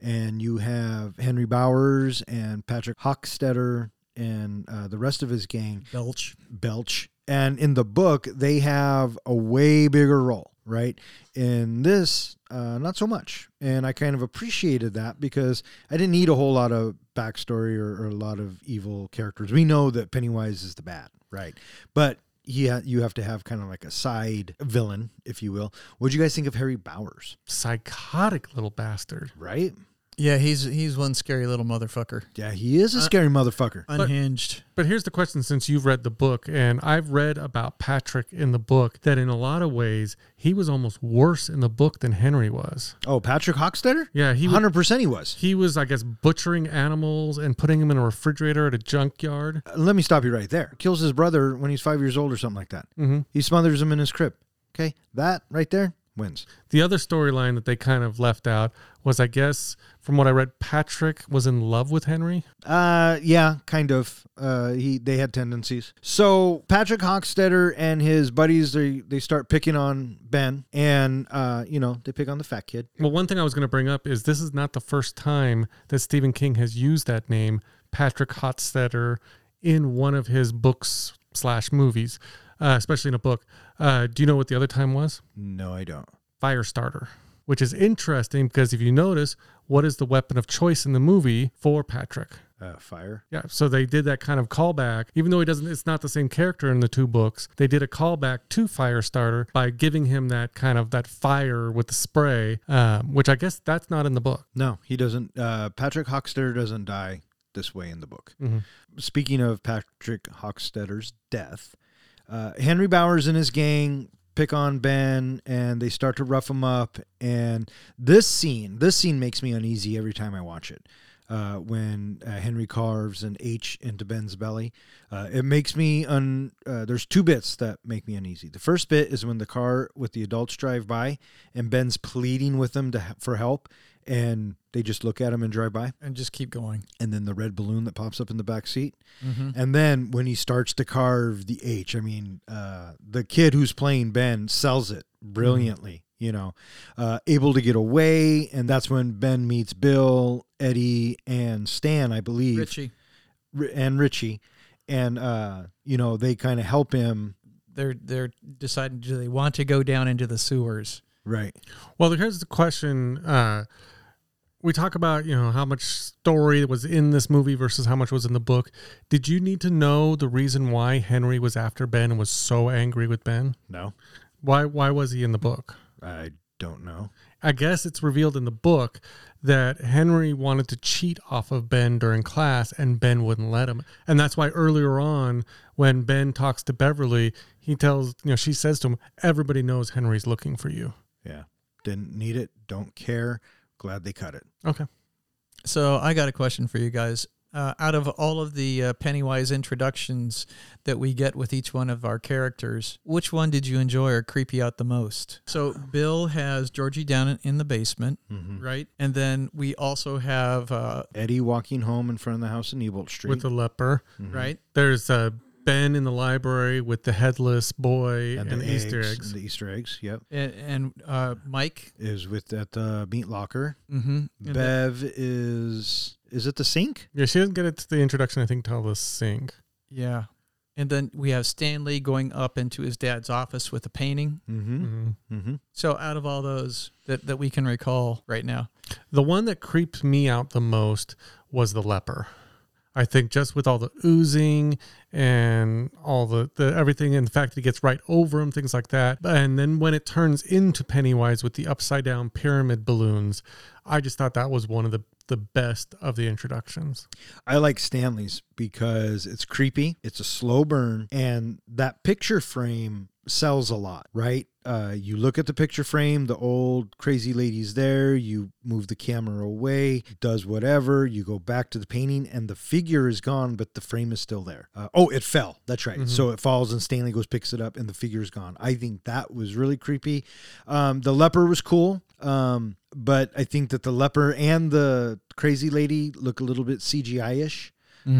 Speaker 3: And you have Henry Bowers and Patrick Hockstetter and uh, the rest of his gang,
Speaker 5: Belch.
Speaker 3: Belch. And in the book, they have a way bigger role, right? In this, uh, not so much. And I kind of appreciated that because I didn't need a whole lot of backstory or, or a lot of evil characters. We know that Pennywise is the bad, right? But he ha- you have to have kind of like a side villain, if you will. What do you guys think of Harry Bowers?
Speaker 4: Psychotic little bastard.
Speaker 3: Right?
Speaker 5: Yeah, he's he's one scary little motherfucker.
Speaker 3: Yeah, he is a scary motherfucker.
Speaker 5: Unhinged.
Speaker 4: But here's the question: Since you've read the book, and I've read about Patrick in the book, that in a lot of ways he was almost worse in the book than Henry was.
Speaker 3: Oh, Patrick Hockstetter?
Speaker 4: Yeah, he was,
Speaker 3: Hundred percent, he was.
Speaker 4: he was, I guess, butchering animals and putting them in a refrigerator at a junkyard.
Speaker 3: Uh, Let me stop you right there. Kills his brother when he's five years old or something like that.
Speaker 4: Mm-hmm.
Speaker 3: He smothers him in his crib. Okay, that right there wins.
Speaker 4: The other storyline that they kind of left out was, I guess, from what I read, Patrick was in love with Henry.
Speaker 3: Uh, yeah, kind of. Uh, he they had tendencies. So Patrick Hockstetter and his buddies they they start picking on Ben, and uh, you know they pick on the fat kid.
Speaker 4: Well, one thing I was going to bring up is this is not the first time that Stephen King has used that name, Patrick Hockstetter, in one of his books slash movies, uh, especially in a book. Uh, do you know what the other time was?
Speaker 3: No, I don't.
Speaker 4: Firestarter, which is interesting because if you notice, what is the weapon of choice in the movie for Patrick?
Speaker 3: Uh, fire.
Speaker 4: Yeah, so they did that kind of callback, even though he doesn't. It's not the same character in the two books. They did a callback to Firestarter by giving him that kind of that fire with the spray, um, which I guess that's not in the book.
Speaker 3: No, he doesn't. Uh, Patrick Hockstetter doesn't die this way in the book.
Speaker 4: Mhm.
Speaker 3: Speaking of Patrick Hockstetter's death, uh, Henry Bowers and his gang pick on Ben and they start to rough him up. And this scene, this scene makes me uneasy every time I watch it. Uh, when uh, Henry carves an H into Ben's belly, uh, it makes me un. Uh, there's two bits that make me uneasy. The first bit is when the car with the adults drive by, and Ben's pleading with them to for help, and they just look at him and drive by
Speaker 5: And just keep going.
Speaker 3: and then the red balloon that pops up in the back seat.
Speaker 5: Mm-hmm.
Speaker 3: And then when he starts to carve the H, I mean, uh, the kid who's playing Ben sells it brilliantly, you know, uh, able to get away. And that's when Ben meets Bill, Eddie, and Stan, I believe,
Speaker 5: Richie.
Speaker 3: Ri- and Richie. And, uh, you know, they kind of help him.
Speaker 5: They're they're deciding do they want to go down into the sewers?
Speaker 3: Right.
Speaker 4: Well, here's the question. We talk about you know how much story was in this movie versus how much was in the book. Did you need to know the reason why Henry was after Ben and was so angry with Ben?
Speaker 3: No,
Speaker 4: Why why was he in the book?
Speaker 3: I don't know.
Speaker 4: I guess it's revealed in the book that Henry wanted to cheat off of Ben during class and Ben wouldn't let him. And that's why earlier on when Ben talks to Beverly, he tells, you know, she says to him, everybody knows Henry's looking for you.
Speaker 3: Yeah. Didn't need it. Don't care. Glad they cut it.
Speaker 4: Okay.
Speaker 5: So I got a question for you guys. Uh, out of all of the uh, Pennywise introductions that we get with each one of our characters, which one did you enjoy or creep you out the most? So Bill has Georgie down in, in the basement,
Speaker 3: Mhm.
Speaker 5: right? And then we also have uh,
Speaker 3: Eddie walking home in front of the house in Neibolt Street.
Speaker 4: With the leper.
Speaker 3: Mhm.
Speaker 5: right.
Speaker 4: There's uh, Ben in the library with the headless boy and,
Speaker 3: the
Speaker 4: Easter
Speaker 3: eggs,
Speaker 4: eggs.
Speaker 3: and the Easter eggs. Yep,
Speaker 5: And, and uh, Mike.
Speaker 3: is with at the meat locker.
Speaker 5: Mm-hmm.
Speaker 3: Bev is is it the sink?
Speaker 4: Yeah, she doesn't get it to the introduction, I think, till the sink.
Speaker 5: yeah. And then we have Stanley going up into his dad's office with a painting.
Speaker 3: Mm-hmm.
Speaker 4: Mhm.
Speaker 3: Mm-hmm.
Speaker 5: So out of all those that, that we can recall right now,
Speaker 4: The one that creeps me out the most was the leper. I think just with all the oozing and all the, the everything and the fact that he gets right over him, things like that. And then when it turns into Pennywise with the upside down pyramid balloons, I just thought that was one of the, the best of the introductions.
Speaker 3: I like Stanley's because it's creepy, it's a slow burn, and that picture frame sells a lot, right? Uh, you look at the picture frame, the old crazy lady's there, you move the camera away, does whatever, you go back to the painting, and the figure is gone, but the frame is still there. Uh, oh, it fell. That's right. So it falls, and Stanley goes, picks it up, and the figure is gone. I think that was really creepy. Um, the leper was cool. Um, but I think that the leper and the crazy lady look a little bit CGI ish.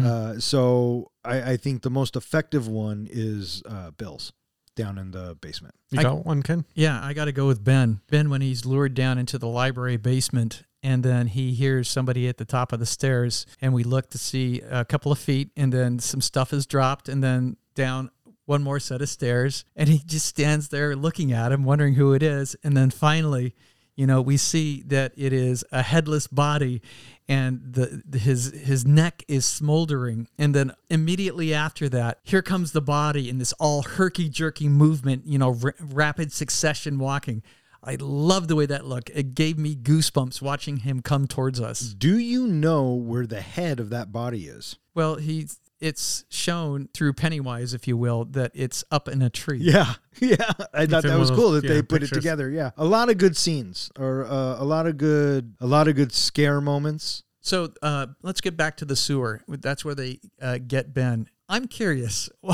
Speaker 3: Uh, so I, I think the most effective one is uh, Bill's down in the basement.
Speaker 4: You
Speaker 5: I-
Speaker 4: got one, Ken?
Speaker 5: Yeah, I got to go with Ben. Ben, when he's lured down into the library basement, and then he hears somebody at the top of the stairs, and we look to see a couple of feet, and then some stuff is dropped, and then down one more set of stairs, and he just stands there looking at him, wondering who it is, and then finally. You know, we see that it is a headless body, and the, the his his neck is smoldering, and then immediately after that, here comes the body in this all herky jerky movement. You know, r- rapid succession walking. I love the way that looked. It gave me goosebumps watching him come towards us.
Speaker 3: Do you know where the head of that body is?
Speaker 5: Well, he's it's shown through Pennywise, if you will, that it's up in a tree.
Speaker 3: Yeah, yeah. I thought that was cool that they
Speaker 4: yeah,
Speaker 3: put it together. Yeah, a lot of good scenes, or uh, a lot of good, a lot of good scare moments.
Speaker 5: So uh, let's get back to the sewer. That's where they uh, get Ben. I'm curious.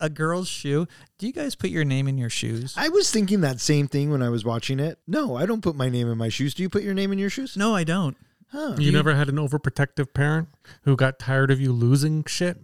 Speaker 5: A girl's shoe. Do you guys put your name in your shoes?
Speaker 3: I was thinking that same thing when I was watching it. No, I don't put my name in my shoes. Do you put your name in your shoes?
Speaker 5: no, I don't.
Speaker 3: Huh.
Speaker 4: You, never had an overprotective parent who got tired of you losing shit?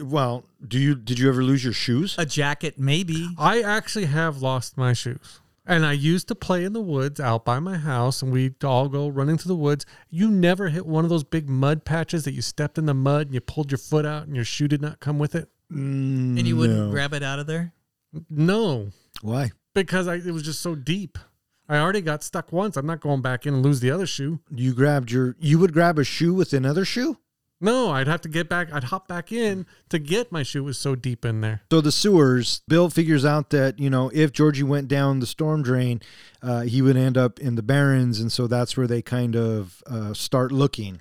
Speaker 3: Well, do you? Did you ever lose your shoes?
Speaker 5: A jacket, maybe.
Speaker 4: I actually have lost my shoes. And I used to play in the woods out by my house, and we'd all go running through the woods. You never hit one of those big mud patches that you stepped in the mud and you pulled your foot out and your shoe did not come with it?
Speaker 3: Mm,
Speaker 5: And you wouldn't
Speaker 3: no.
Speaker 5: grab it out of there?
Speaker 4: No,
Speaker 3: Why?
Speaker 4: because I, it was just so deep. I already got stuck once. I'm not going back in and lose the other shoe.
Speaker 3: You grabbed your. You would grab a shoe with another shoe.
Speaker 4: No, I'd have to get back. I'd hop back in to get my shoe. It was so deep in there.
Speaker 3: So the sewers, Bill figures out that you know if Georgie went down the storm drain, uh, he would end up in the Barrens, and so that's where they kind of uh, start looking.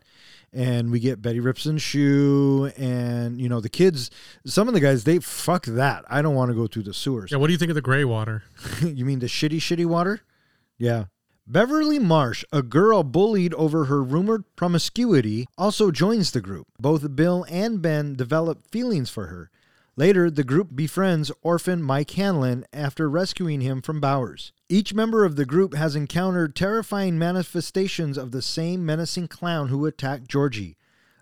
Speaker 3: And we get Betty Ripsom's shoe, and you know the kids. Some of the guys, they fuck that. I don't want to go through the sewers.
Speaker 4: Yeah, what do you think of the gray water?
Speaker 3: you mean the shitty, shitty water? Yeah. Beverly Marsh, a girl bullied over her rumored promiscuity, also joins the group. Both Bill and Ben develop feelings for her. Later, the group befriends orphan Mike Hanlon after rescuing him from Bowers. Each member of the group has encountered terrifying manifestations of the same menacing clown who attacked Georgie.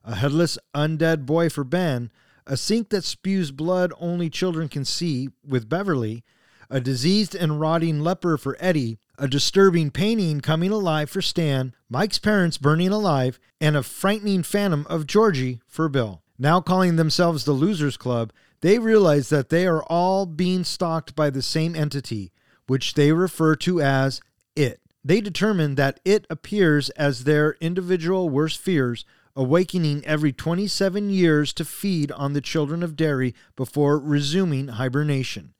Speaker 3: A headless undead boy for Ben, a sink that spews blood only children can see with Beverly, a diseased and rotting leper for Eddie, a disturbing painting coming alive for Stan, Mike's parents burning alive, and a frightening phantom of Georgie for Bill. Now calling themselves the Losers Club, they realize that they are all being stalked by the same entity, which they refer to as it. They determine that it appears as their individual worst fears, awakening every 27 years to feed on the children of Derry before resuming hibernation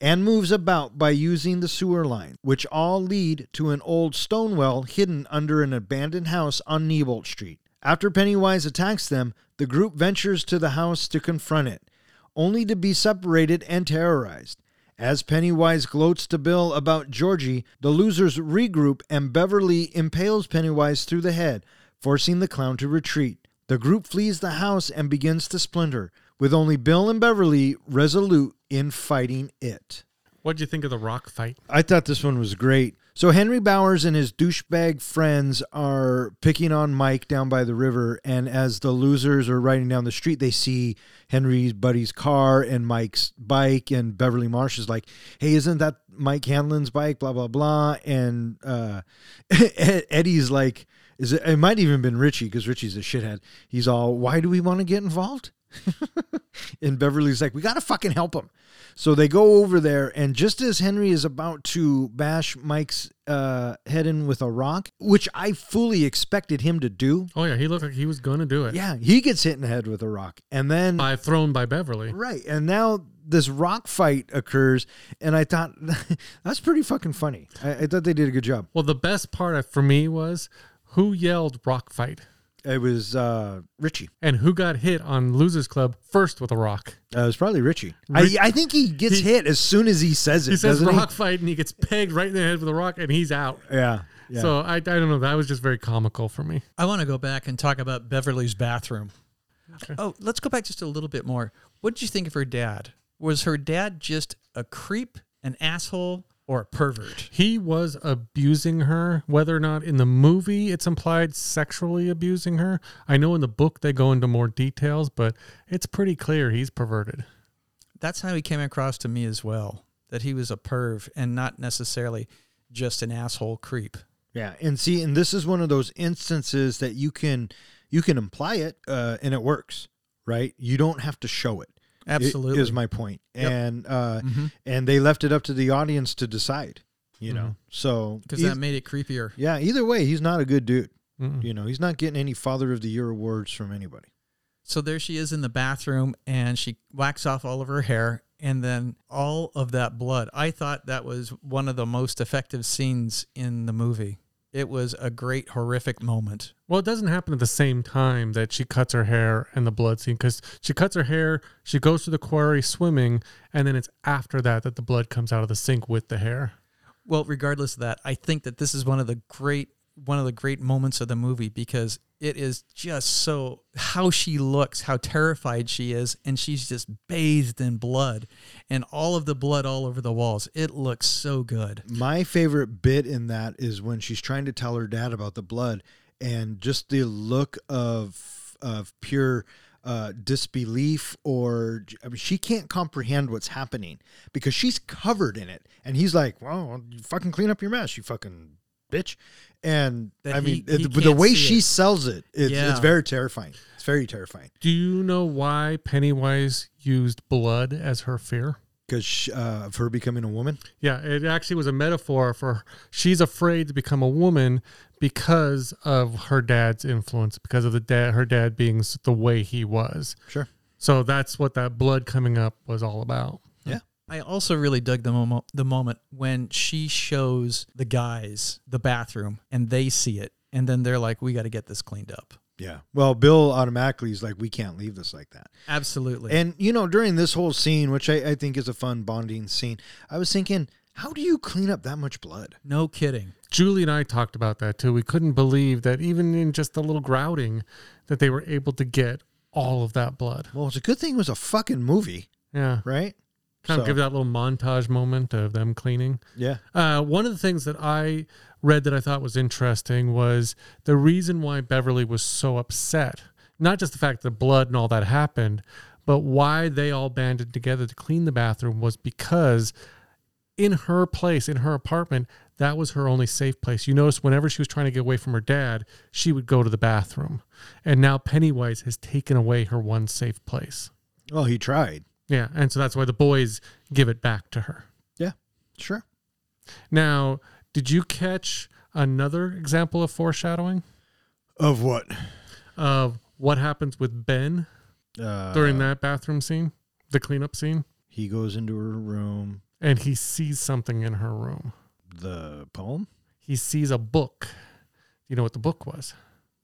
Speaker 3: and moves about by using the sewer line, which all lead to an old stone well hidden under an abandoned house on Neibolt Street. After Pennywise attacks them, the group ventures to the house to confront it, only to be separated and terrorized. As Pennywise gloats to Bill about Georgie, the losers regroup and Beverly impales Pennywise through the head, forcing the clown to retreat. The group flees the house and begins to splinter, with only Bill and Beverly resolute in fighting it.
Speaker 4: What'd you think of the rock fight?
Speaker 3: I thought this one was great. So Henry Bowers and his douchebag friends are picking on Mike down by the river, and as the losers are riding down the street, they see Henry's buddy's car and Mike's bike, and Beverly Marsh is like, "Hey, isn't that Mike Hanlon's bike?" Blah blah blah, and uh, Eddie's like, "Is it?" It might even been Richie because Richie's a shithead. He's all, "Why do we want to get involved?" and Beverly's like, "We gotta fucking help him." So they go over there, and just as Henry is about to bash Mike's uh, head in with a rock, which I fully expected him to do,
Speaker 4: Oh yeah, he looked like he was going to do it.
Speaker 3: yeah, he gets hit in the head with a rock, and then
Speaker 4: By thrown by Beverly.
Speaker 3: right, and now this rock fight occurs, and I thought that's pretty fucking funny. I, I thought they did a good job.
Speaker 4: Well, the best part for me was who yelled rock fight
Speaker 3: It was uh, Richie.
Speaker 4: and who got hit on Losers Club first with a rock.
Speaker 3: Uh, it was probably Richie.
Speaker 4: Rich-
Speaker 3: I, I think he gets
Speaker 4: He-
Speaker 3: hit as soon as he says it.
Speaker 4: He says
Speaker 3: doesn't
Speaker 4: rock fight and he gets pegged right in the head with a rock and he's out.
Speaker 3: He? Yeah. yeah.
Speaker 4: So I, I don't know. That was just very comical for me.
Speaker 5: I want to go back and talk about Beverly's bathroom.
Speaker 4: Okay.
Speaker 5: Oh, let's go back just a little bit more. What did you think of her dad? Was her dad just a creep, an asshole, or a pervert?
Speaker 4: He was abusing her, whether or not in the movie it's implied sexually abusing her. I know in the book they go into more details, but it's pretty clear he's perverted.
Speaker 5: That's how he came across to me as well. That he was a perv and not necessarily just an asshole creep.
Speaker 3: Yeah, and see, and this is one of those instances that you can you can imply it, uh, and it works, right? You don't have to show it.
Speaker 5: Absolutely.
Speaker 3: is my point.
Speaker 5: Yep.
Speaker 3: And uh,
Speaker 5: Mhm.
Speaker 3: and they left it up to the audience to decide. You know, so
Speaker 5: Because that made it creepier.
Speaker 3: yeah, either way, he's not a good dude.
Speaker 4: Mm-mm.
Speaker 3: You know, he's not getting any Father of the Year awards from anybody.
Speaker 5: So there she is in the bathroom and she whacks off all of her hair and then all of that blood. I thought that was one of the most effective scenes in the movie. It was a great horrific moment.
Speaker 4: Well, it doesn't happen at the same time that she cuts her hair and the blood scene because she cuts her hair, she goes to the quarry swimming, and then it's after that that the blood comes out of the sink with the hair.
Speaker 5: Well, regardless of that, I think that this is one of the great one of the great moments of the movie because it is just so how she looks, how terrified she is, and she's just bathed in blood and all of the blood all over the walls. It looks so good.
Speaker 3: My favorite bit in that is when she's trying to tell her dad about the blood and just the look of of pure uh, disbelief or I mean, she can't comprehend what's happening because she's covered in it and he's like well you fucking clean up your mess you fucking bitch and
Speaker 5: That
Speaker 3: I mean
Speaker 5: he
Speaker 3: it- the way she
Speaker 5: it.
Speaker 3: sells it it's,
Speaker 5: Yeah.
Speaker 3: it's very terrifying it's very terrifying
Speaker 4: Do you know why Pennywise used blood as her fear?
Speaker 3: because uh, of her becoming a woman
Speaker 4: Yeah, it actually was a metaphor for she's afraid to become a woman because of her dad's influence, because of the dad, her dad being the way he was.
Speaker 3: sure
Speaker 4: So that's what that blood coming up was all about.
Speaker 5: I also really dug the moment the moment when she shows the guys the bathroom and they see it and then they're like we got to get this cleaned up.
Speaker 3: yeah well Bill automatically is like we can't leave this like that
Speaker 5: Absolutely.
Speaker 3: And you know, during this whole scene, which I, I think is a fun bonding scene, I was thinking, how do you clean up that much blood?
Speaker 5: no kidding.
Speaker 4: Julie and I talked about that too. We couldn't believe that even in just a little grouting, that they were able to get all of that blood.
Speaker 3: Well, it's a good thing it was a fucking movie,
Speaker 4: Yeah,
Speaker 3: right?
Speaker 4: Kind of
Speaker 3: So,
Speaker 4: give that little montage moment of them cleaning.
Speaker 3: yeah.
Speaker 4: Uh, one of the things that I read that I thought was interesting was the reason why Beverly was so upset. Not just the fact that blood and all that happened, but why they all banded together to clean the bathroom was because in her place, in her apartment, that was her only safe place. You notice whenever she was trying to get away from her dad, she would go to the bathroom. And now Pennywise has taken away her one safe place.
Speaker 3: Well, he tried.
Speaker 4: Yeah. And so that's why the boys give it back to her.
Speaker 3: Yeah, sure.
Speaker 4: Now, did you catch another example of foreshadowing
Speaker 3: Of what?
Speaker 4: of what happens with Ben
Speaker 3: Uh,
Speaker 4: during that bathroom scene, the cleanup scene?
Speaker 3: He goes into her room.
Speaker 4: And he sees something in her room.
Speaker 3: The poem?
Speaker 4: He sees a book. You know what the book was?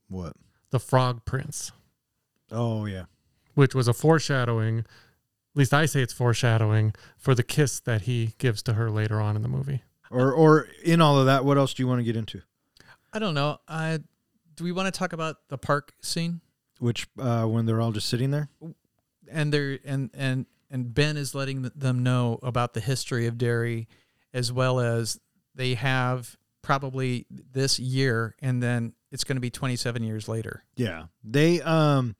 Speaker 3: What?
Speaker 4: The Frog Prince,
Speaker 3: Oh, yeah.
Speaker 4: which was a foreshadowing. At least I say it's foreshadowing for the kiss that he gives to her later on in the movie.
Speaker 3: Or, or in all of that, what else do you want to get into?
Speaker 5: I don't know. Uh, do we want to talk about the park scene?
Speaker 3: Which, uh, when they're all just sitting there?
Speaker 5: And they're and and and Ben is letting them know about the history of Derry, as well as they have probably this year, and then it's going to be 27 years later.
Speaker 3: Yeah. They um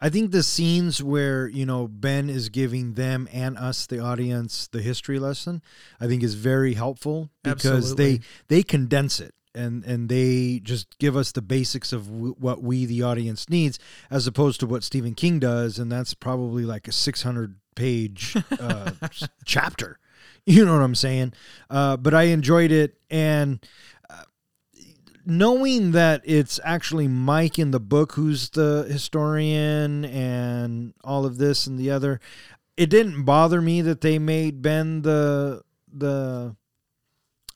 Speaker 3: I think the scenes where, you know, Ben is giving them and us the audience the history lesson, I think is very helpful because
Speaker 5: Absolutely.
Speaker 3: they they condense it and and they just give us the basics of w- what we the audience needs as opposed to what Stephen King does and that's probably like a 600 page uh, chapter. You know what I'm saying? Uh, but I enjoyed it and knowing that it's actually Mike in the book who's the historian and all of this and the other, it didn't bother me that they made Ben the the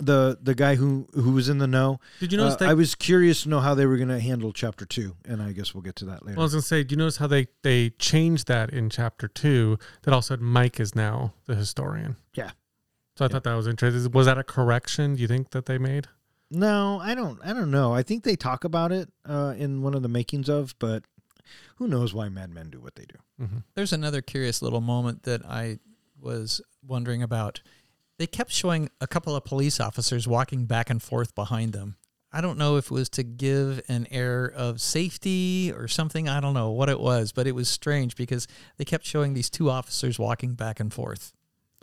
Speaker 3: the the guy who who was in the know.
Speaker 4: Did you notice
Speaker 3: Uh,
Speaker 4: they?
Speaker 3: I was curious to know how they were going to handle chapter two, and I guess we'll get to that later.
Speaker 4: well, I was gonna say, do you notice how they they changed that in chapter two? That all said Mike is now the historian.
Speaker 3: Yeah.
Speaker 4: So I thought that was interesting. Was that a correction? Do you think that they made?
Speaker 3: no, I don't. I don't know. I think they talk about it uh, in one of the makings of, but who knows why Mad Men do what they do?
Speaker 5: There's another curious little moment that I was wondering about. They kept showing a couple of police officers walking back and forth behind them. I don't know if it was to give an air of safety or something. I don't know what it was, but it was strange because they kept showing these two officers walking back and forth.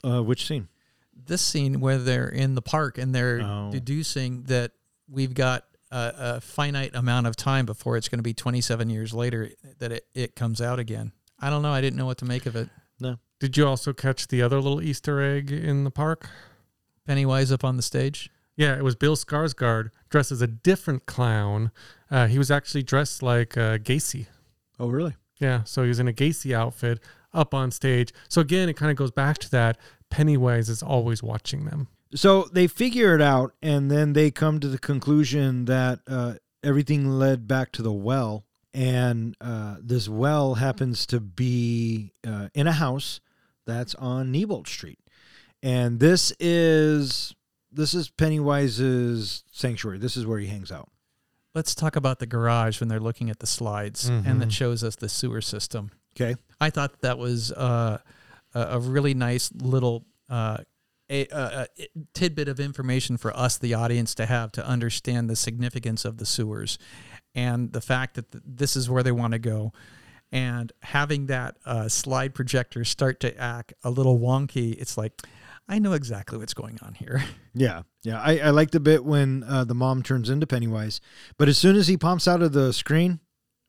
Speaker 3: Uh, which scene?
Speaker 5: This scene where they're in the park and they're
Speaker 3: Oh.
Speaker 5: deducing that we've got a, a finite amount of time before it's going to be 27 years later that it, it comes out again. I don't know. I didn't know what to make of it. No.
Speaker 4: Did you also catch the other little Easter egg in the park?
Speaker 5: Pennywise up on the stage.
Speaker 4: Yeah, it was Bill Skarsgård dressed as a different clown. Uh, he was actually dressed like uh, Gacy.
Speaker 3: Oh, really?
Speaker 4: Yeah, so he was in a Gacy outfit up on stage. So again, it kind of goes back to that. Pennywise is always watching them.
Speaker 3: So they figure it out, and then they come to the conclusion that uh, everything led back to the well, and uh, this well happens to be uh, in a house that's on Neibolt Street, and this is this is Pennywise's sanctuary. This is where he hangs out.
Speaker 5: Let's talk about the garage when they're looking at the slides and
Speaker 4: Mhm.
Speaker 5: that shows us the sewer system.
Speaker 3: Okay,
Speaker 5: I thought that was uh, a, a really nice little uh, a, a, a tidbit of information for us, the audience, to have to understand the significance of the sewers and the fact that th- this is where they want to go. And having that uh, slide projector start to act a little wonky, it's like, I know exactly what's going on here.
Speaker 3: yeah, yeah. I, I like the bit when uh, the mom turns into Pennywise, but as soon as he pops out of the screen,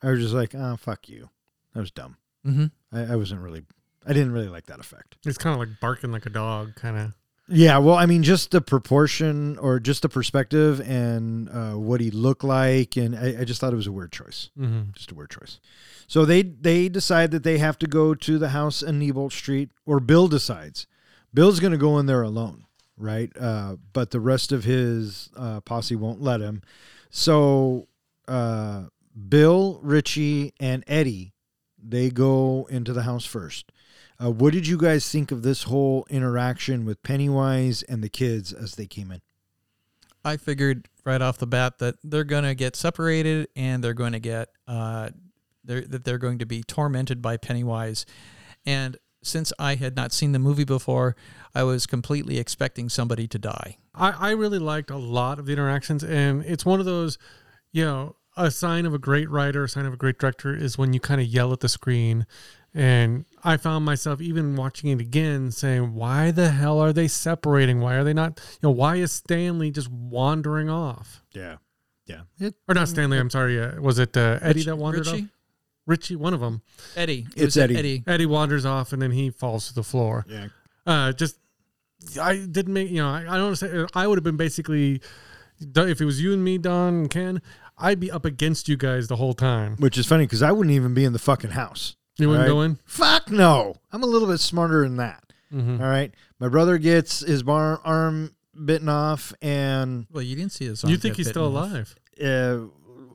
Speaker 3: I was just like, oh fuck you. That was dumb.
Speaker 5: Mm-hmm.
Speaker 3: I, I wasn't really. I didn't really like that effect.
Speaker 4: It's kind of like barking like a dog, kind of.
Speaker 3: Yeah, well, I mean, just the proportion or just the perspective and uh, what he looked like, and I, I just thought it was a weird choice.
Speaker 4: Mm-hmm.
Speaker 3: Just a weird choice. So they they decide that they have to go to the house in Neibolt Street, or Bill decides. Bill's going to go in there alone, right? Uh, but the rest of his uh, posse won't let him. So uh, Bill, Richie, and Eddie they go into the house first. Uh, what did you guys think of this whole interaction with Pennywise and the kids as they came in?
Speaker 5: I figured right off the bat that they're going to get separated and they're going to get uh, they're, that they're going to be tormented by Pennywise. And since I had not seen the movie before, I was completely expecting somebody to die.
Speaker 4: I, I really liked a lot of the interactions, and it's one of those, you know, a sign of a great writer, a sign of a great director is when you kind of yell at the screen. And I found myself even watching it again saying, why the hell are they separating? Why are they not, you know, why is Stanley just wandering off?
Speaker 3: Yeah, yeah. It,
Speaker 4: Or not Stanley, I'm sorry. Uh, was it uh, Eddie that wandered
Speaker 5: Richie?
Speaker 4: off? Richie, one of them.
Speaker 5: Eddie. It
Speaker 3: It's Eddie.
Speaker 5: Eddie.
Speaker 4: Eddie wanders off and then he falls to the floor.
Speaker 3: yeah.
Speaker 4: uh, just I didn't make you know I, I don't say I would have been basically if it was you and me Don and Ken I'd be up against you guys the whole time
Speaker 3: Which is funny because I wouldn't even be in the fucking house.
Speaker 4: You wouldn't
Speaker 3: Right.
Speaker 4: go in
Speaker 3: Fuck no. I'm a little bit smarter than that.
Speaker 4: Mhm.
Speaker 3: All right. My brother gets his bar- arm bitten off, and
Speaker 5: Well, you didn't see his.
Speaker 4: you think he's still
Speaker 5: off.
Speaker 4: alive
Speaker 3: uh,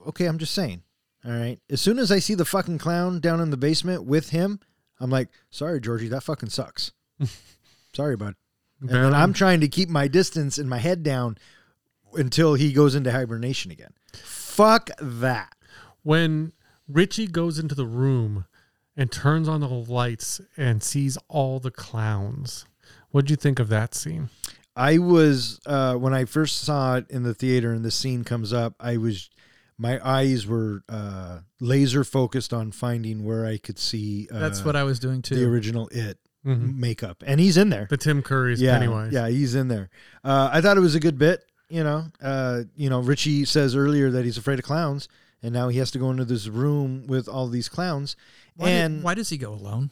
Speaker 3: okay, I'm just saying. All right. As soon as I see the fucking clown down in the basement with him, I'm like, sorry, Georgie, that fucking sucks. sorry, bud. And then I'm trying to keep my distance and my head down until he goes into hibernation again. Fuck that.
Speaker 4: when Richie goes into the room and turns on the lights and sees all the clowns what'd you think of that scene
Speaker 3: I was uh, when I first saw it in the theater and the scene comes up. I was my eyes were uh, laser focused on finding where I could see. Uh,
Speaker 5: That's what I was doing too.
Speaker 3: the original it
Speaker 4: Mhm.
Speaker 3: makeup, and he's in there.
Speaker 4: The Tim Curry's
Speaker 3: yeah,
Speaker 4: Pennywise.
Speaker 3: yeah, he's in there. Uh, I thought it was a good bit. You know, uh, you know, Richie says earlier that he's afraid of clowns, and now he has to go into this room with all these clowns.
Speaker 5: Why, did-
Speaker 3: and
Speaker 5: why does he go alone?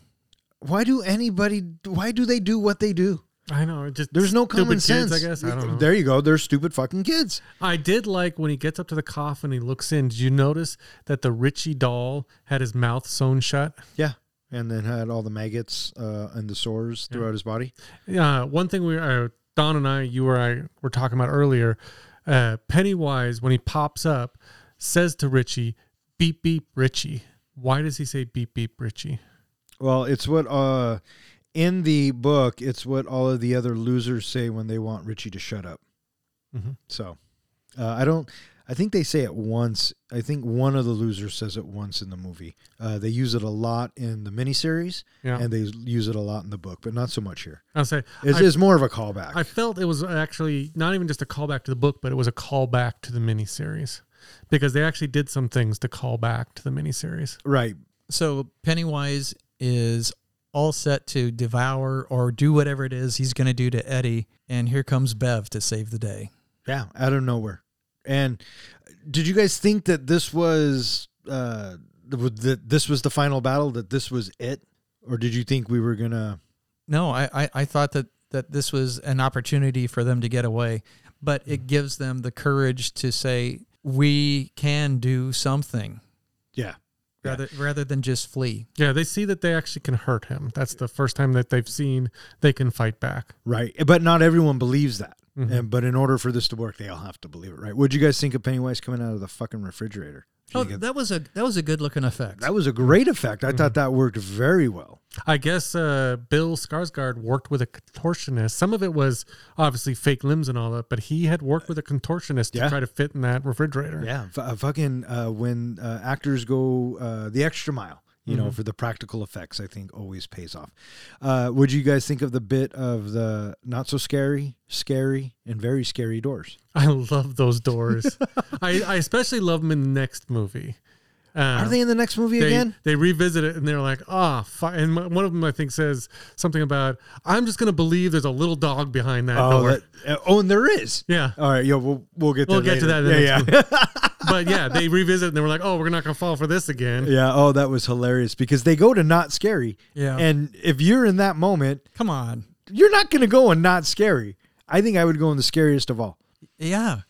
Speaker 3: why do anybody? Why do they do what they do?
Speaker 4: I know. Just
Speaker 3: There's no
Speaker 4: stupid
Speaker 3: common
Speaker 4: kids,
Speaker 3: sense.
Speaker 4: I guess. I don't know.
Speaker 3: There you go. They're stupid fucking kids.
Speaker 4: I did like when he gets up to the coffin, he looks in. Did you notice that the Richie doll had his mouth sewn shut?
Speaker 3: Yeah. And then had all the maggots uh, and the sores throughout his body.
Speaker 4: Uh, one thing we uh, Don and I, you or I, were talking about earlier. Uh, Pennywise, when he pops up, says to Richie, "Beep beep, Richie." Why does he say "beep beep, Richie"?
Speaker 3: Well, it's what uh, in the book, it's what all of the other losers say when they want Richie to shut up.
Speaker 4: Mhm.
Speaker 3: So uh, I don't. I think they say it once. I think one of the losers says it once in the movie. Uh, they use it a lot in the miniseries,
Speaker 4: Yeah,
Speaker 3: and they use it a lot in the book, but not so much here.
Speaker 4: I'll say
Speaker 3: It's,
Speaker 4: I-
Speaker 3: it's more of a callback.
Speaker 4: I felt it was actually not even just a callback to the book, but it was a callback to the miniseries because they actually did some things to call back to the miniseries.
Speaker 3: right.
Speaker 5: So Pennywise is all set to devour or do whatever it is he's going to do to Eddie, and here comes Bev to save the day.
Speaker 3: Yeah, out of nowhere. And did you guys think that this was uh that this was the final battle? That this was it, or did you think we were gonna?
Speaker 5: No, I, I, I thought that, that this was an opportunity for them to get away, but it gives them the courage to say, we can do something
Speaker 3: Yeah,
Speaker 5: rather, rather than just flee.
Speaker 4: Yeah, they see that they actually can hurt him. That's the first time that they've seen they can fight back.
Speaker 3: right. But not everyone believes that.
Speaker 4: Mhm.
Speaker 3: And but in order for this to work, they all have to believe it, right? What'd you guys think of Pennywise coming out of the fucking refrigerator?
Speaker 5: Oh,
Speaker 3: get-
Speaker 5: that was a that was a good looking effect.
Speaker 3: that was a great effect. I
Speaker 4: Mm-hmm.
Speaker 3: thought that worked very well.
Speaker 4: I guess uh, Bill Skarsgård worked with a contortionist. Some of it was obviously fake limbs and all that, but he had worked with a contortionist
Speaker 3: Yeah.
Speaker 4: to try to fit in that refrigerator.
Speaker 3: Yeah, f- uh, fucking uh, when uh, actors go uh, the extra mile, you know, for the practical effects, I think always pays off. Uh, what you guys think of the bit of the not so scary, scary, and very scary doors?
Speaker 4: I love those doors. I, I especially love them in the next movie. Uh,
Speaker 3: Are they in the next movie
Speaker 4: they,
Speaker 3: again?
Speaker 4: they revisit it and they're like, ah, oh, and one of them I think says something about, I'm just gonna believe there's a little dog behind that
Speaker 3: Oh,
Speaker 4: door.
Speaker 3: that, oh, and there is.
Speaker 4: yeah,
Speaker 3: All right, Yeah. we'll we'll get
Speaker 4: We'll get to that in the
Speaker 3: yeah, yeah.
Speaker 4: but yeah, they revisit and they were like, oh, we're not gonna fall for this again.
Speaker 3: yeah. Oh, that was hilarious because they go to not scary.
Speaker 5: Yeah.
Speaker 3: And if you're in that moment,
Speaker 5: Come on.
Speaker 3: you're not going to go in not scary. I think I would go in the scariest of all.
Speaker 5: Yeah.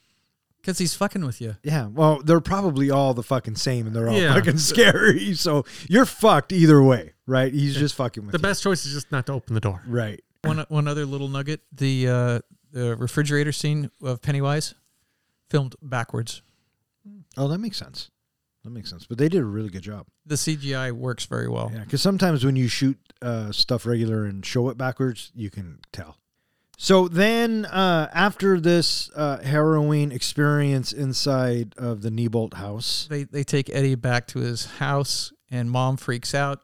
Speaker 5: Because he's fucking with you.
Speaker 3: Yeah, well, they're probably all the fucking same, and they're all
Speaker 4: Yeah.
Speaker 3: fucking scary. So you're fucked either way, right? He's just fucking with you.
Speaker 4: The
Speaker 3: you.
Speaker 4: best choice is just not to open the door.
Speaker 3: right?
Speaker 5: One one other little nugget: the uh, the refrigerator scene of Pennywise filmed backwards.
Speaker 3: Oh, that makes sense. That makes sense. But they did a really good job.
Speaker 5: The CGI works very well.
Speaker 3: Yeah, because sometimes when you shoot uh, stuff regular and show it backwards, you can tell. So then, uh, after this uh, harrowing experience inside of the Neibolt house,
Speaker 5: They they take Eddie back to his house, and Mom freaks out,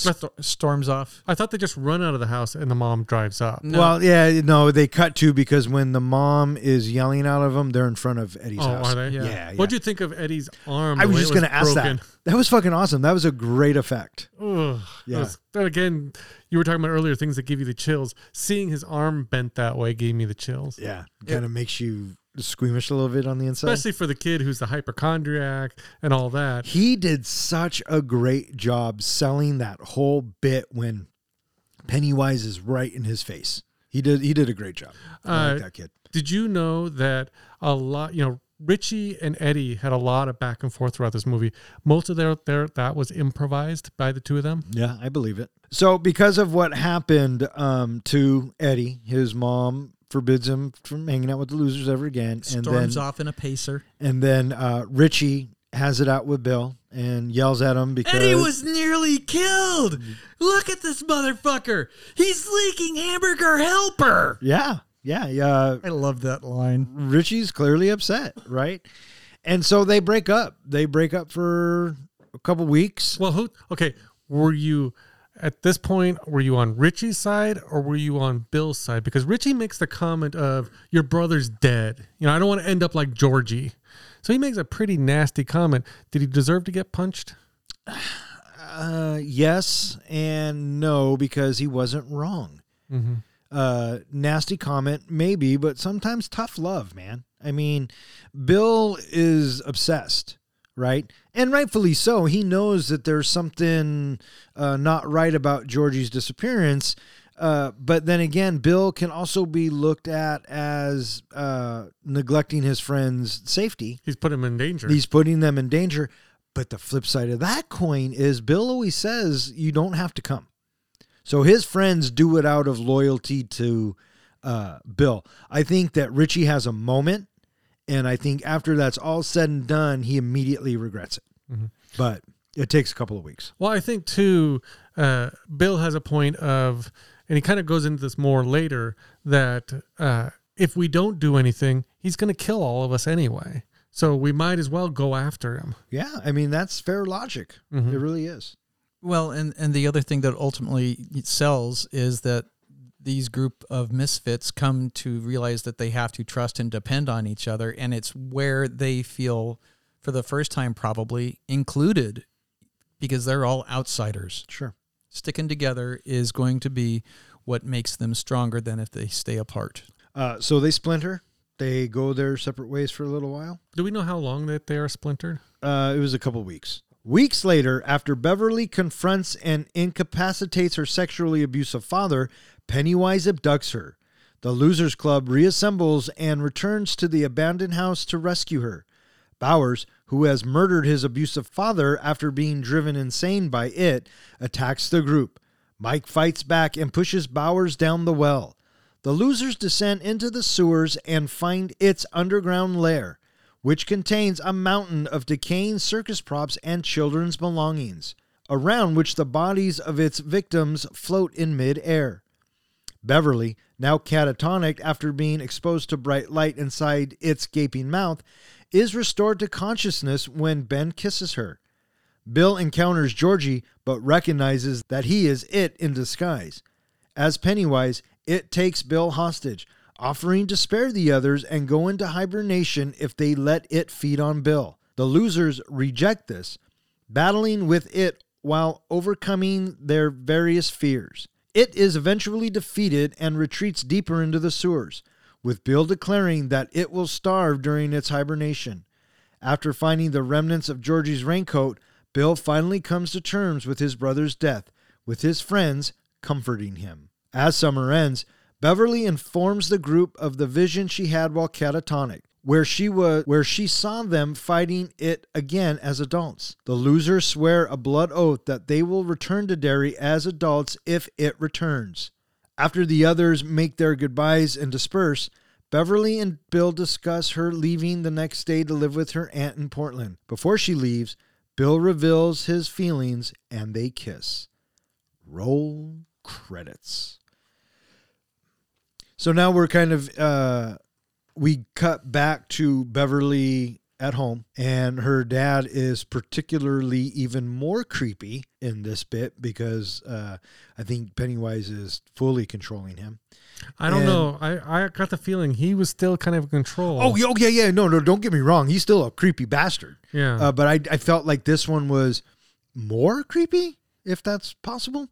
Speaker 5: st- storms off.
Speaker 4: I thought they just run out of the house and the mom drives up.
Speaker 5: No.
Speaker 3: well, yeah, no, they cut to because when the mom is yelling out of them, they're in front of Eddie's
Speaker 4: Oh,
Speaker 3: house.
Speaker 4: are they?
Speaker 5: Yeah.
Speaker 3: Yeah, yeah.
Speaker 4: What'd you think of Eddie's arm?
Speaker 3: I was just going to ask
Speaker 4: broken?
Speaker 3: that. That was fucking awesome. That was a great effect.
Speaker 4: Ugh,
Speaker 3: Yeah.
Speaker 4: That was- that again, you were talking about earlier things that give you the chills. Seeing his arm bent that way gave me the chills.
Speaker 3: Yeah, kind of makes you squeamish a little bit on the inside.
Speaker 4: Especially for the kid who's the hypochondriac and all that.
Speaker 3: he did such a great job selling that whole bit when Pennywise is right in his face. He did. He did a great job. I
Speaker 4: Uh,
Speaker 3: like that kid.
Speaker 4: Did you know that a lot, you know, Richie and Eddie had a lot of back and forth throughout this movie. Most of their, their that was improvised by the two of them.
Speaker 3: Yeah, I believe it. So because of what happened um, to Eddie, his mom forbids him from hanging out with the losers ever again, and
Speaker 5: Storms
Speaker 3: then
Speaker 5: off in a pacer.
Speaker 3: and then uh, Richie has it out with Bill and yells at him because
Speaker 5: Eddie was nearly killed. Look at this motherfucker. He's leaking hamburger helper.
Speaker 3: yeah yeah yeah
Speaker 5: I love that line.
Speaker 3: Richie's clearly upset, right? And so they break up. They break up for a couple weeks.
Speaker 4: Well, who? Okay, were you at this point, were you on Richie's side or were you on Bill's side? Because Richie makes the comment of your brother's dead. You know, I don't want to end up like Georgie. So he makes a pretty nasty comment. Did he deserve to get punched?
Speaker 3: Uh, yes and no because he wasn't wrong.
Speaker 4: Mm-hmm.
Speaker 3: Uh, nasty comment, maybe, but sometimes tough love, man. I mean, Bill is obsessed, right? And rightfully so. He knows that there's something uh, not right about Georgie's disappearance. Uh, but then again, Bill can also be looked at as uh, neglecting his friend's safety.
Speaker 4: He's putting them in danger.
Speaker 3: He's putting them in danger. But the flip side of that coin is Bill always says you don't have to come. So his friends do it out of loyalty to uh, Bill. I think that Richie has a moment, and I think after that's all said and done, he immediately regrets it.
Speaker 4: Mhm.
Speaker 3: But it takes a couple of weeks.
Speaker 4: Well, I think too, uh, Bill has a point of, and he kind of goes into this more later that uh, if we don't do anything, he's going to kill all of us anyway. So we might as well go after him.
Speaker 3: Yeah, I mean that's fair logic.
Speaker 4: Mhm.
Speaker 3: It really is.
Speaker 5: Well, and and the other thing that ultimately sells is that these group of misfits come to realize that they have to trust and depend on each other, and it's where they feel, for the first time, probably included, because they're all outsiders.
Speaker 3: Sure.
Speaker 5: Sticking together is going to be what makes them stronger than if they stay apart.
Speaker 3: Uh, so they splinter. They go their separate ways for a little while.
Speaker 4: Do we know how long that they are splintered?
Speaker 3: Uh, it was a couple weeks. Weeks later, after Beverly confronts and incapacitates her sexually abusive father, Pennywise abducts her. The Losers Club reassembles and returns to the abandoned house to rescue her. Bowers, who has murdered his abusive father after being driven insane by it, attacks the group. Mike fights back and pushes Bowers down the well. The losers descend into the sewers and find its underground lair, which contains a mountain of decaying circus props and children's belongings, around which the bodies of its victims float in mid-air. Beverly, now catatonic after being exposed to bright light inside its gaping mouth, is restored to consciousness when Ben kisses her. Bill encounters Georgie but recognizes that he is it in disguise. As Pennywise, it takes Bill hostage, offering to spare the others and go into hibernation if they let it feed on Bill. The losers reject this, battling with it while overcoming their various fears. It is eventually defeated and retreats deeper into the sewers, with Bill declaring that it will starve during its hibernation. After finding the remnants of Georgie's raincoat, Bill finally comes to terms with his brother's death, with his friends comforting him. As summer ends, Beverly informs the group of the vision she had while catatonic, where she was where she saw them fighting it again as adults. The losers swear a blood oath that they will return to Derry as adults if it returns. After the others make their goodbyes and disperse, Beverly and Bill discuss her leaving the next day to live with her aunt in Portland. Before she leaves, Bill reveals his feelings and they kiss. Roll credits. So now we're kind of uh we cut back to Beverly at home and her dad is particularly even more creepy in this bit because uh I think Pennywise is fully controlling him.
Speaker 4: I don't
Speaker 3: And-
Speaker 4: know. I, I got the feeling he was still kind of in control.
Speaker 3: Oh, yeah, yeah, yeah. No, no, don't get me wrong. He's still a creepy bastard.
Speaker 4: yeah.
Speaker 3: Uh, but I, I felt like this one was more creepy, if that's possible.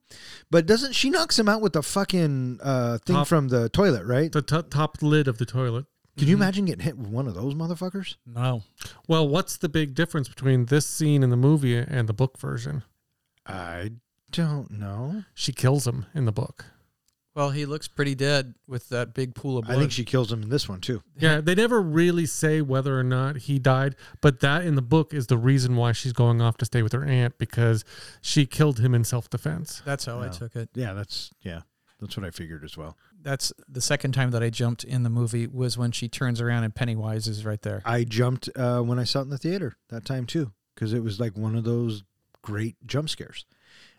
Speaker 3: But doesn't she knocks him out with the fucking uh, thing
Speaker 4: Top-
Speaker 3: from the toilet, right?
Speaker 4: the t- top lid of the toilet.
Speaker 3: Can you mm-hmm. imagine getting hit with one of those motherfuckers?
Speaker 5: No.
Speaker 4: Well, what's the big difference between this scene in the movie and the book version?
Speaker 3: I don't know.
Speaker 4: She kills him in the book.
Speaker 5: Well, he looks pretty dead with that big pool of blood.
Speaker 3: I think she kills him in this one too.
Speaker 4: Yeah, they never really say whether or not he died, but that in the book is the reason why she's going off to stay with her aunt because she killed him in self defense.
Speaker 5: That's how I took it.
Speaker 3: Yeah, that's yeah, that's what I figured as well.
Speaker 5: That's the second time that I jumped in the movie was when she turns around and Pennywise is right there.
Speaker 3: I jumped uh, when I saw it in the theater that time too because it was like one of those great jump scares.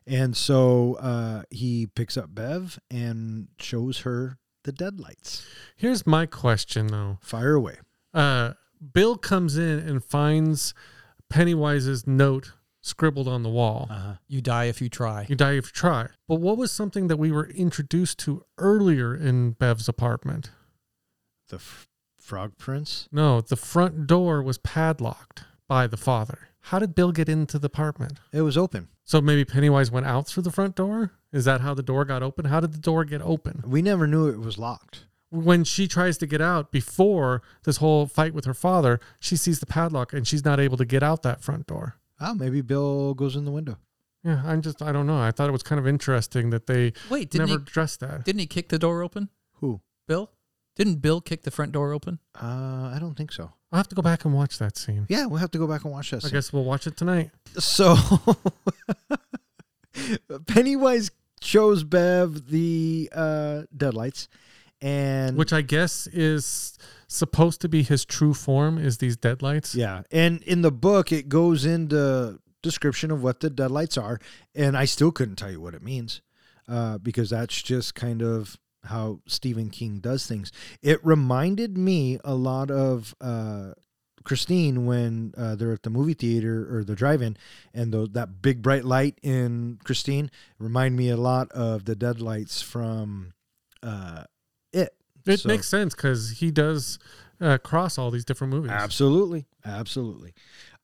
Speaker 3: And so uh, he picks up Bev and shows her the deadlights.
Speaker 4: Here's my question though.
Speaker 3: Fire away.
Speaker 4: Uh, Bill comes in and finds Pennywise's note scribbled on the wall.
Speaker 3: Uh-huh.
Speaker 5: You die if you try.
Speaker 4: You die if you try. But what was something that we were introduced to earlier in Bev's apartment?
Speaker 3: The f- Frog Prince.
Speaker 4: No, the front door was padlocked by the father. How did Bill get into the apartment?
Speaker 3: It was open.
Speaker 4: So maybe Pennywise went out through the front door? Is that how the door got open? How did the door get open?
Speaker 3: We never knew it was locked.
Speaker 4: When she tries to get out before this whole fight with her father, she sees the padlock and she's not able to get out that front door.
Speaker 3: Oh, maybe Bill goes in the window.
Speaker 4: Yeah, I'm just, I don't know. I thought it was kind of interesting that they
Speaker 5: Wait, didn't
Speaker 4: never
Speaker 5: he
Speaker 4: addressed that.
Speaker 5: didn't he kick the door open?
Speaker 3: Who?
Speaker 5: Bill? Didn't Bill kick the front door open?
Speaker 3: Uh, I don't think so.
Speaker 4: I'll have to go back and watch that scene.
Speaker 3: Yeah, we'll have to go back and watch that.
Speaker 4: I
Speaker 3: scene.
Speaker 4: guess we'll watch it tonight.
Speaker 3: So Pennywise shows Bev the uh, deadlights, and
Speaker 4: Which I guess is supposed to be his true form, is these deadlights.
Speaker 3: yeah, and in the book it goes into description of what the deadlights are, and I still couldn't tell you what it means uh, because that's just kind of how Stephen King does things. It reminded me a lot of. Uh, Christine, when uh, they're at the movie theater or the drive-in, and the, that big bright light in Christine remind me a lot of the deadlights from uh, it.
Speaker 4: It
Speaker 3: So-
Speaker 4: makes sense because he does uh, cross all these different movies.
Speaker 3: Absolutely, absolutely.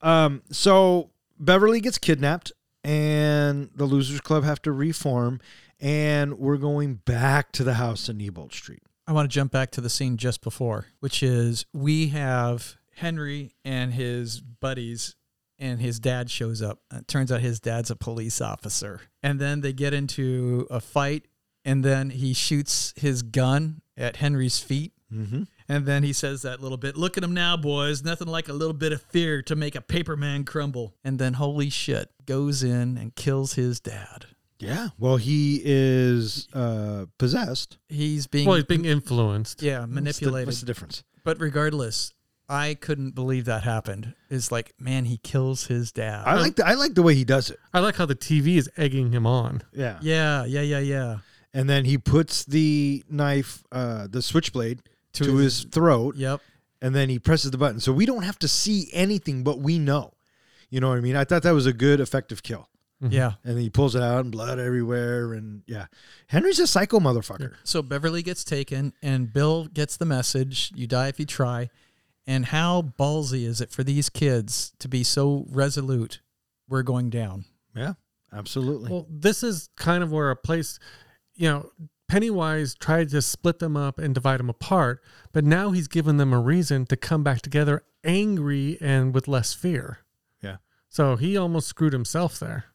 Speaker 3: Um, so Beverly gets kidnapped, and the Losers Club have to reform, and we're going back to the house in Neibolt Street.
Speaker 5: I want to jump back to the scene just before, which is we have Henry and his buddies, and his dad shows up. It turns out his dad's a police officer. And then they get into a fight, and then he shoots his gun at Henry's feet.
Speaker 3: Mm-hmm.
Speaker 5: And then he says that little bit, look at him now, boys. Nothing like a little bit of fear to make a paper man crumble. And then, holy shit, goes in and kills his dad.
Speaker 3: Yeah. Well, he is uh, possessed.
Speaker 5: He's being,
Speaker 4: well, he's being influenced.
Speaker 5: yeah,
Speaker 3: What's the-
Speaker 5: manipulated.
Speaker 3: What's the difference?
Speaker 5: But regardless, I couldn't believe that happened. It's like, man, he kills his dad.
Speaker 3: I like the, I like the way he does it.
Speaker 4: I like how the TV is egging him on.
Speaker 3: Yeah.
Speaker 5: yeah, yeah, yeah, yeah.
Speaker 3: And then he puts the knife, uh, the switchblade, to,
Speaker 5: To
Speaker 3: his,
Speaker 5: his-
Speaker 3: throat,
Speaker 5: Yep.
Speaker 3: and then he presses the button. So we don't have to see anything, but we know. You know what I mean? I thought that was a good, effective kill.
Speaker 5: Yeah.
Speaker 3: And he pulls it out and blood everywhere. And yeah, Henry's a psycho motherfucker.
Speaker 5: So Beverly gets taken, and Bill gets the message you die if you try. And how ballsy is it for these kids to be so resolute? We're going down.
Speaker 3: Yeah, absolutely.
Speaker 4: Well, this is kind of where a place, you know, Pennywise tried to split them up and divide them apart, but now he's given them a reason to come back together angry and with less fear.
Speaker 3: Yeah.
Speaker 4: So he almost screwed himself there.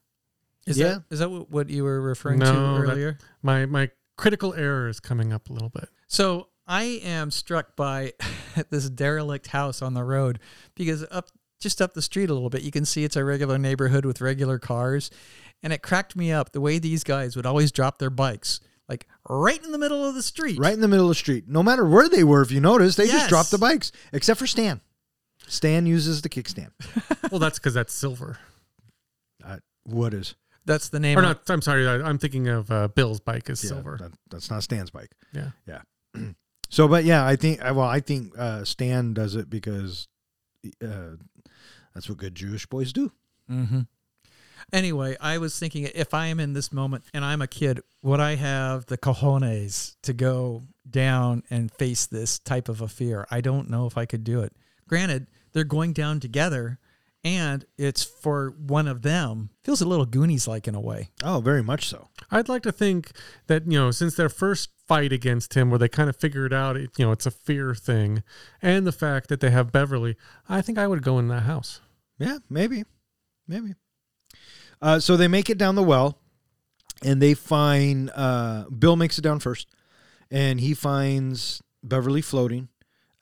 Speaker 5: Is
Speaker 3: Yeah.
Speaker 5: that is that what what you were referring
Speaker 4: No,
Speaker 5: to
Speaker 4: that-
Speaker 5: earlier?
Speaker 4: My my critical error is coming up a little bit.
Speaker 5: So I am struck by this derelict house on the road because up just up the street a little bit, you can see it's a regular neighborhood with regular cars, and it cracked me up the way these guys would always drop their bikes like right in the middle of the street.
Speaker 3: right in the middle of the street. No matter where they were, if you notice, they just
Speaker 5: Yes.
Speaker 3: dropped the bikes, except for Stan. Stan uses the kickstand.
Speaker 4: Well, that's because that's silver.
Speaker 3: Uh, what is?
Speaker 5: That's the name.
Speaker 4: Or
Speaker 5: of-
Speaker 4: not, I'm sorry, I, I'm thinking of uh, Bill's bike is
Speaker 3: Yeah,
Speaker 4: silver.
Speaker 3: that- that's not Stan's bike.
Speaker 4: Yeah.
Speaker 3: Yeah. so, but yeah, I think, well, I think uh, Stan does it because uh, that's what good Jewish boys do.
Speaker 5: Mm-hmm. Anyway, I was thinking if I am in this moment and I'm a kid, would I have the cojones to go down and face this type of a fear? I don't know if I could do it. Granted, they're going down together and it's for one of them. Feels a little Goonies like in a way.
Speaker 3: Oh, very much so.
Speaker 4: I'd like to think that you know, since their first fight against him, where they kind of figured out, it, you know, it's a fear thing, and the fact that they have Beverly, I think I would go in that house.
Speaker 3: Yeah, maybe, maybe. Uh, so they make it down the well, and they find uh, Bill makes it down first, and he finds Beverly floating,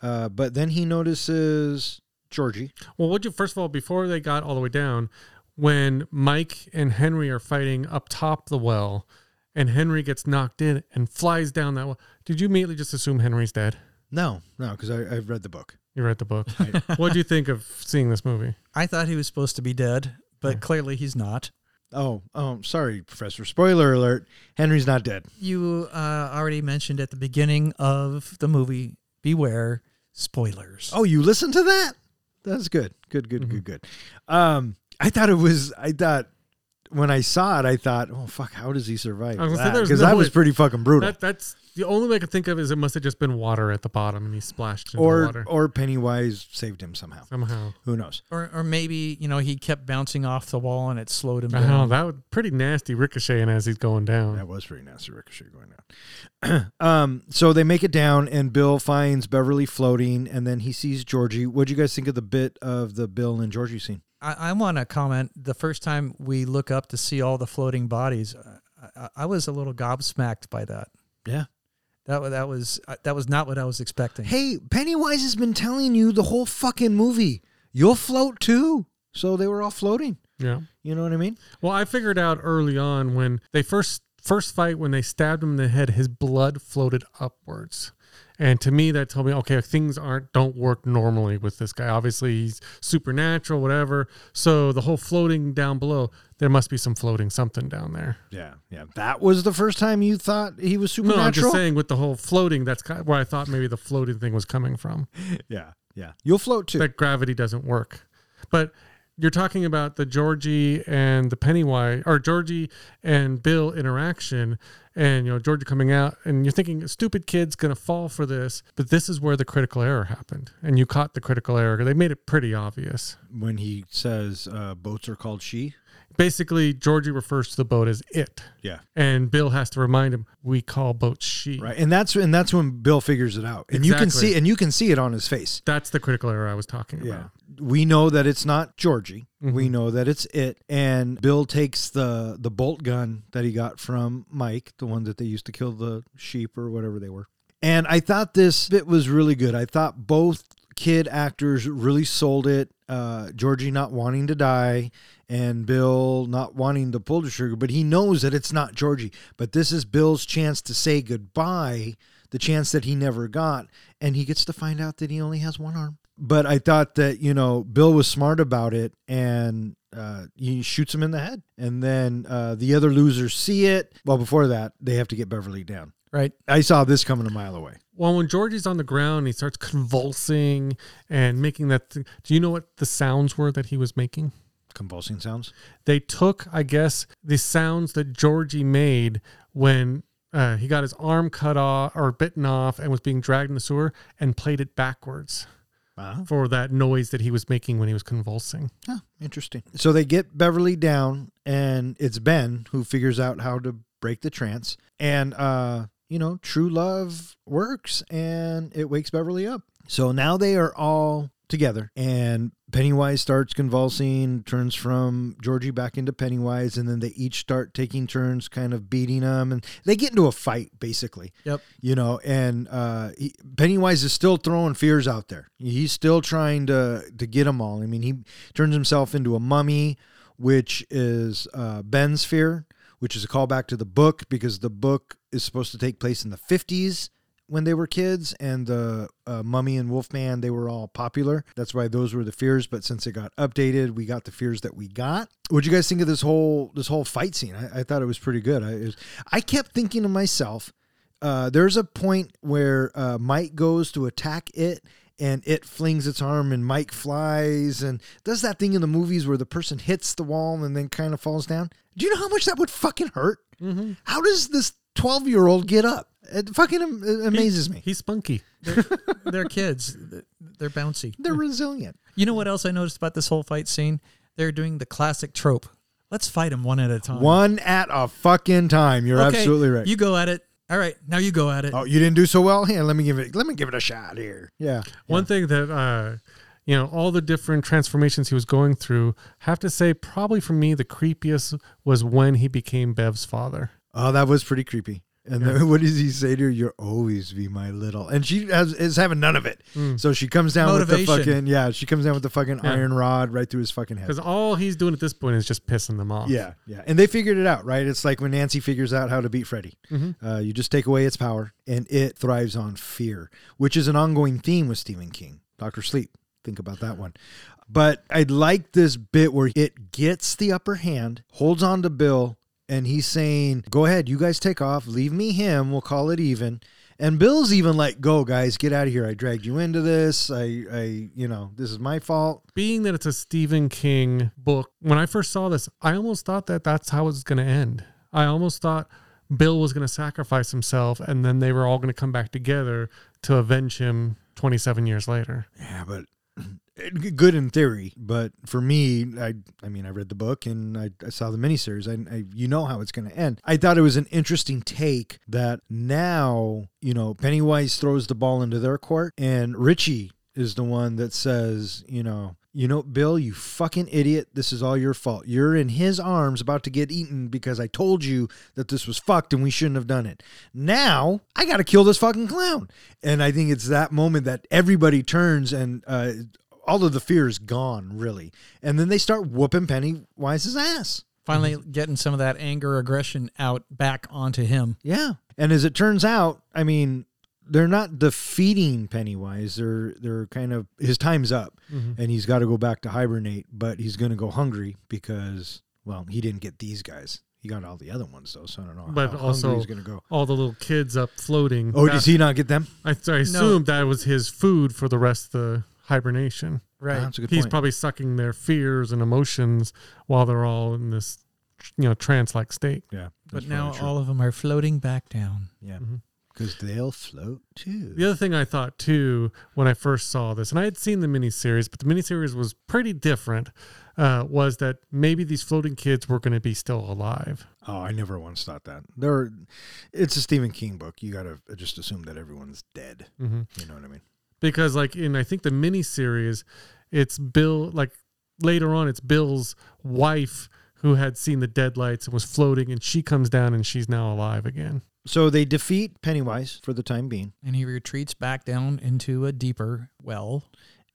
Speaker 3: uh, but then he notices Georgie.
Speaker 4: Well, would you first of all, before they got all the way down, when Mike and Henry are fighting up top the well, and Henry gets knocked in and flies down that well, did you immediately just assume Henry's dead?
Speaker 3: No, no, because I've read the book.
Speaker 4: You read the book. what do you think of seeing this movie?
Speaker 5: I thought he was supposed to be dead, but clearly he's not.
Speaker 3: Oh, oh, sorry, Professor. Spoiler alert: Henry's not dead.
Speaker 5: You uh, already mentioned at the beginning of the movie, beware spoilers.
Speaker 3: Oh, you listened to that? That's good. Good, good, good, good. Um, I thought it was. I thought when I saw it, I thought, oh fuck, how does he survive
Speaker 4: I was gonna say,
Speaker 3: that? Because
Speaker 4: no
Speaker 3: that was pretty fucking brutal.
Speaker 4: That that's the only way I could think of is it must have just been water at the bottom and he splashed into the
Speaker 3: or
Speaker 4: water
Speaker 3: or Pennywise saved him somehow.
Speaker 4: somehow.
Speaker 3: Who knows?
Speaker 5: Or, or maybe you know he kept bouncing off the wall and it slowed him
Speaker 4: I know
Speaker 5: down.
Speaker 4: that was pretty nasty ricocheting as he's going down.
Speaker 3: That was pretty nasty ricochet going down. um, so they make it down, and Bill finds Beverly floating, and then he sees Georgie. What do you guys think of the bit of the Bill and Georgie scene?
Speaker 5: I, I want to comment. The first time we look up to see all the floating bodies, I, I, I was a little gobsmacked by that.
Speaker 3: Yeah.
Speaker 5: That wa- that was uh, that was not what I was expecting.
Speaker 3: Hey, Pennywise has been telling you the whole fucking movie. You'll float too. So they were all floating.
Speaker 4: Yeah.
Speaker 3: You know what I mean?
Speaker 4: Well, I figured out early on when they first first fight when they stabbed him in the head, his blood floated upwards. And to me, that told me, okay, things aren't don't work normally with this guy. Obviously, he's supernatural, whatever. So the whole floating down below, there must be some floating something down there.
Speaker 3: Yeah, yeah. That was the first time you thought he was supernatural. No.
Speaker 4: I'm just saying with the whole floating, that's kind of where I thought maybe the floating thing was coming from.
Speaker 3: Yeah, yeah. You'll float too.
Speaker 4: that gravity doesn't work. But you're talking about the Georgie and the Pennywise or Georgie and Bill interaction and you know Georgie coming out and you're thinking stupid kid's going to fall for this but this is where the critical error happened and you caught the critical error they made it pretty obvious
Speaker 3: when he says uh, boats are called she.
Speaker 4: Basically Georgie refers to the boat as it
Speaker 3: Yeah.
Speaker 4: and Bill has to remind him we call boats she
Speaker 3: Right. And that's and that's when Bill figures it out. And you can see and you can see it on his face.
Speaker 4: that's the critical error I was talking
Speaker 3: Yeah.
Speaker 4: about
Speaker 3: We know that it's not Georgie. We
Speaker 4: Mhm.
Speaker 3: know that it's it. And Bill takes the the bolt gun that he got from Mike, the one that they used to kill the sheep or whatever they were. And I thought this bit was really good. I thought both kid actors really sold it. Uh, Georgie not wanting to die and Bill not wanting to pull the trigger, but he knows that it's not Georgie. But this is Bill's chance to say goodbye, the chance that he never got. And he gets to find out that he only has one arm. But I thought that, you know, Bill was smart about it and uh, he shoots him in the head. And then uh, the other losers see it. Well, before that, they have to get Beverly down.
Speaker 5: Right?
Speaker 3: I saw this coming a mile away.
Speaker 4: Well, when Georgie's on the ground, he starts convulsing and making that. Th- Do you know what the sounds were that he was making?
Speaker 3: Convulsing sounds.
Speaker 4: They took, I guess, the sounds that Georgie made when uh, he got his arm cut off or bitten off and was being dragged in the sewer and played it backwards
Speaker 3: Uh-huh.
Speaker 4: for that noise that he was making when he was convulsing.
Speaker 3: Huh, interesting. So they get Beverly down, and it's Ben who figures out how to break the trance. And, uh, you know, true love works, and it wakes Beverly up. So now they are all together, and Pennywise starts convulsing, turns from Georgie back into Pennywise, and then they each start taking turns kind of beating him, and they get into a fight, basically.
Speaker 5: Yep.
Speaker 3: you know and uh he, pennywise is still throwing fears out there. He's still trying to to get them all. I mean he turns himself into a mummy which is uh ben's fear which is a callback to the book because the book is supposed to take place in the 50s when they were kids and the uh, mummy and wolfman they were all popular that's why those were the fears but since it got updated we got the fears that we got what do you guys think of this whole this whole fight scene i, I thought it was pretty good I, was, I kept thinking to myself uh, there's a point where uh, Mike goes to attack it and it flings its arm and Mike flies and does that thing in the movies where the person hits the wall and then kind of falls down. Do you know how much that would fucking hurt?
Speaker 4: Mm-hmm.
Speaker 3: How does this 12 year old get up? It fucking am- it amazes me.
Speaker 4: He's spunky.
Speaker 5: They're kids. They're bouncy.
Speaker 3: They're resilient.
Speaker 5: You know what else I noticed about this whole fight scene? They're doing the classic trope. Let's fight them one at a time.
Speaker 3: One at a fucking time. You're
Speaker 5: Okay,
Speaker 3: absolutely right.
Speaker 5: You go at it. All right, now you go at it.
Speaker 3: oh, you didn't do so well? Here, let me give it. Let me give it a shot here. Yeah.
Speaker 4: One thing that uh, you know, all the different transformations he was going through, have to say, probably for me, the creepiest was when he became Bev's father.
Speaker 3: Oh, that was pretty creepy. And
Speaker 4: Yeah.
Speaker 3: then what does he say to her? You'll always be my little. And she has, is having none of it.
Speaker 4: Mm.
Speaker 3: So she comes down with the fucking yeah. She comes down with the fucking
Speaker 4: Yeah.
Speaker 3: iron rod right through his fucking head.
Speaker 4: Because all he's doing at this point is just pissing them off.
Speaker 3: Yeah, yeah. And they figured it out, right? It's like when Nancy figures out how to beat Freddy.
Speaker 4: Mhm.
Speaker 3: Uh, you just take away its power, and it thrives on fear, which is an ongoing theme with Stephen King. Doctor Sleep. Think about that one. But I like this bit where it gets the upper hand, holds on to Bill, and he's saying, "Go ahead, you guys take off. Leave me him. We'll call it even." And Bill's even like, "Go, guys, get out of here! I dragged you into this. I, I, you know, this is my fault."
Speaker 4: Being that it's a Stephen King book, when I first saw this, I almost thought that that's how it's going to end. I almost thought Bill was going to sacrifice himself, and then they were all going to come back together to avenge him 27 years later.
Speaker 3: Yeah, but good in theory. But for me, I, I mean, I read the book and I, I saw the miniseries. I, I, you know how it's going to end. I thought it was an interesting take that now, you know, Pennywise throws the ball into their court, and Richie is the one that says, you know, you know, Bill, you fucking idiot. This is all your fault. You're in his arms about to get eaten because I told you that this was fucked and we shouldn't have done it. Now I got to kill this fucking clown. And I think it's that moment that everybody turns and uh, all of the fear is gone, really. And then they start whooping Pennywise's ass.
Speaker 5: Finally, getting some of that anger, aggression out back onto him.
Speaker 3: Yeah. And as it turns out, I mean, they're not defeating Pennywise. They're they're kind of his time's up, and he's got to go back to hibernate. But he's going to go hungry because well, he didn't get these guys. He got all the other ones though, so I don't know.
Speaker 4: But
Speaker 3: how
Speaker 4: also,
Speaker 3: he's going to go.
Speaker 4: all the little kids up floating.
Speaker 3: Oh,
Speaker 4: that-
Speaker 3: does he not get them?
Speaker 4: I, I assumed that was his food for the rest of the hibernation.
Speaker 5: Right.
Speaker 3: That's a good
Speaker 4: He's
Speaker 3: point.
Speaker 4: probably sucking their fears and emotions while they're all in this, you know, trance-like state.
Speaker 3: yeah,
Speaker 5: but now all of them are floating back down.
Speaker 3: yeah,
Speaker 4: Mhm.
Speaker 3: Because they'll float too.
Speaker 4: The other thing I thought too when I first saw this, and I had seen the miniseries, but the miniseries was pretty different, uh, was that maybe these floating kids were going to be still alive.
Speaker 3: Oh, I never once thought that. There, it's a Stephen King book. You got to just assume that everyone's dead.
Speaker 4: hmm
Speaker 3: You know what I mean?
Speaker 4: Because, like, in I think the miniseries, it's Bill, like, later on, it's Bill's wife who had seen the deadlights and was floating, and she comes down and she's now alive again.
Speaker 3: So they defeat Pennywise for the time being.
Speaker 5: And he retreats back down into a deeper well.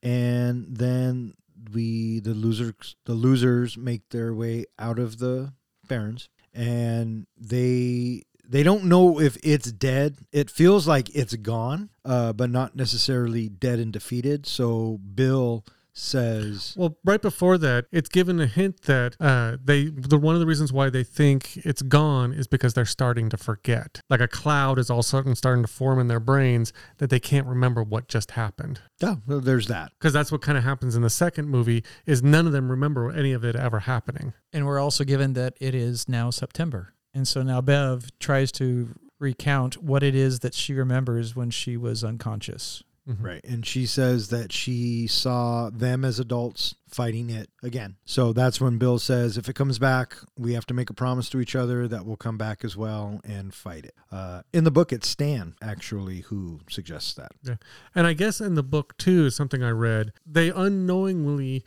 Speaker 3: and then we the losers the losers make their way out of the barrens and they they don't know if it's dead it feels like it's gone uh, but not necessarily dead and defeated so bill says
Speaker 4: Well, right before that, it's given a hint that uh, they the one of the reasons why they think it's gone is because they're starting to forget. Like a cloud is all of a sudden starting to form in their brains that they can't remember what just happened.
Speaker 3: Yeah, well, there's that
Speaker 4: Because that's what kind of happens in the second movie is none of them remember any of it ever happening.
Speaker 5: And we're also given that it is now September. And so now Bev tries to recount what it is that she remembers when she was unconscious.
Speaker 4: Mhm.
Speaker 3: right. And she says that she saw them as adults fighting it again. So that's when bill says if it comes back we have to make a promise to each other that we'll come back as well and fight it. Uh, in the book it's stan actually who suggests that. Yeah.
Speaker 4: And I guess in the book too, is something I read, they unknowingly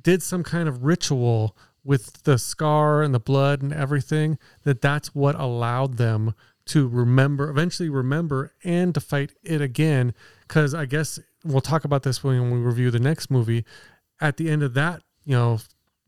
Speaker 4: did some kind of ritual with the scar and the blood and everything that that's what allowed them to remember eventually remember and to fight it again because i guess we'll talk about this when we review the next movie. At the end of that you know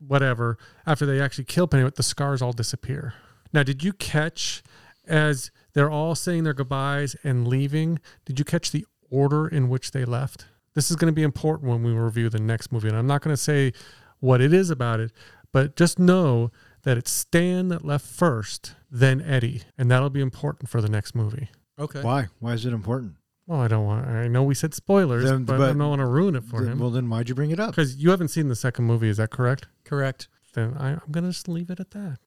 Speaker 4: whatever after they actually kill Pennyworth, the scars all disappear. Now did you catch as they're all saying their goodbyes and leaving did you catch the order in which they left? This is going to be important when we review the next movie and i'm not going to say what it is about it but just know that it's Stan that left first, then Eddie, and that'll be important for the next movie.
Speaker 5: Okay.
Speaker 3: why? Why is it important
Speaker 4: Well, I don't want. I know we said spoilers,
Speaker 3: Then-
Speaker 4: but, I don't want to ruin it for
Speaker 3: Then-
Speaker 4: him
Speaker 3: well then why'd you bring it up
Speaker 4: because you haven't seen the second movie. Is that correct?
Speaker 5: Correct.
Speaker 4: Then I, I'm going to just leave it at that.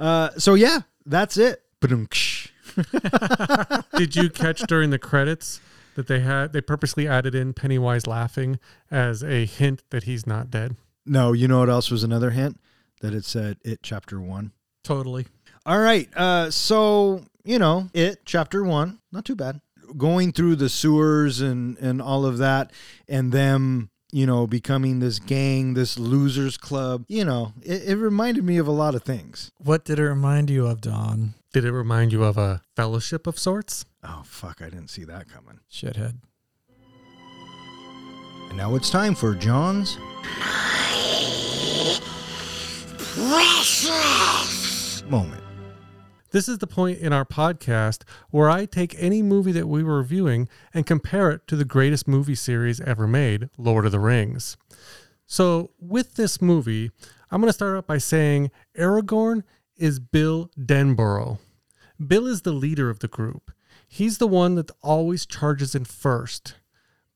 Speaker 3: uh, so yeah that's it
Speaker 4: Did you catch during the credits that they had they purposely added in Pennywise laughing as a hint that he's not dead?
Speaker 3: no you know what else was another hint that it said it chapter one
Speaker 5: Totally.
Speaker 3: All right. Uh, so you know it chapter one, not too bad. Going through the sewers and and all of that, and them, you know, becoming this gang, this losers club. You know, it, it reminded me of a lot of things.
Speaker 5: What did it remind you of, Don?
Speaker 4: Did it remind you of a fellowship of sorts?
Speaker 3: Oh fuck! I didn't see that coming.
Speaker 5: Shithead.
Speaker 3: And now it's time for John's. Precious Moment.
Speaker 4: This is the point in our podcast where I take any movie that we were reviewing and compare it to the greatest movie series ever made, Lord of the Rings. So, with this movie, I'm going to start out by saying Aragorn is Bill Denbrough. Bill is the leader of the group. He's the one that always charges in first.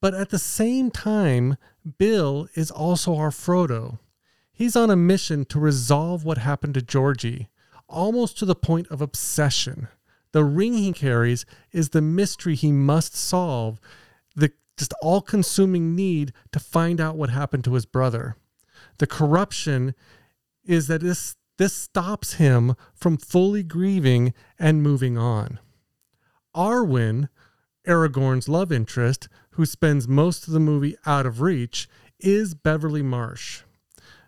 Speaker 4: But at the same time, Bill is also our Frodo. He's on a mission to resolve what happened to Georgie, almost to the point of obsession. The ring he carries is the mystery he must solve, the just all consuming need to find out what happened to his brother. The corruption is that this, this stops him from fully grieving and moving on. Arwen, Aragorn's love interest, who spends most of the movie out of reach, is Beverly Marsh.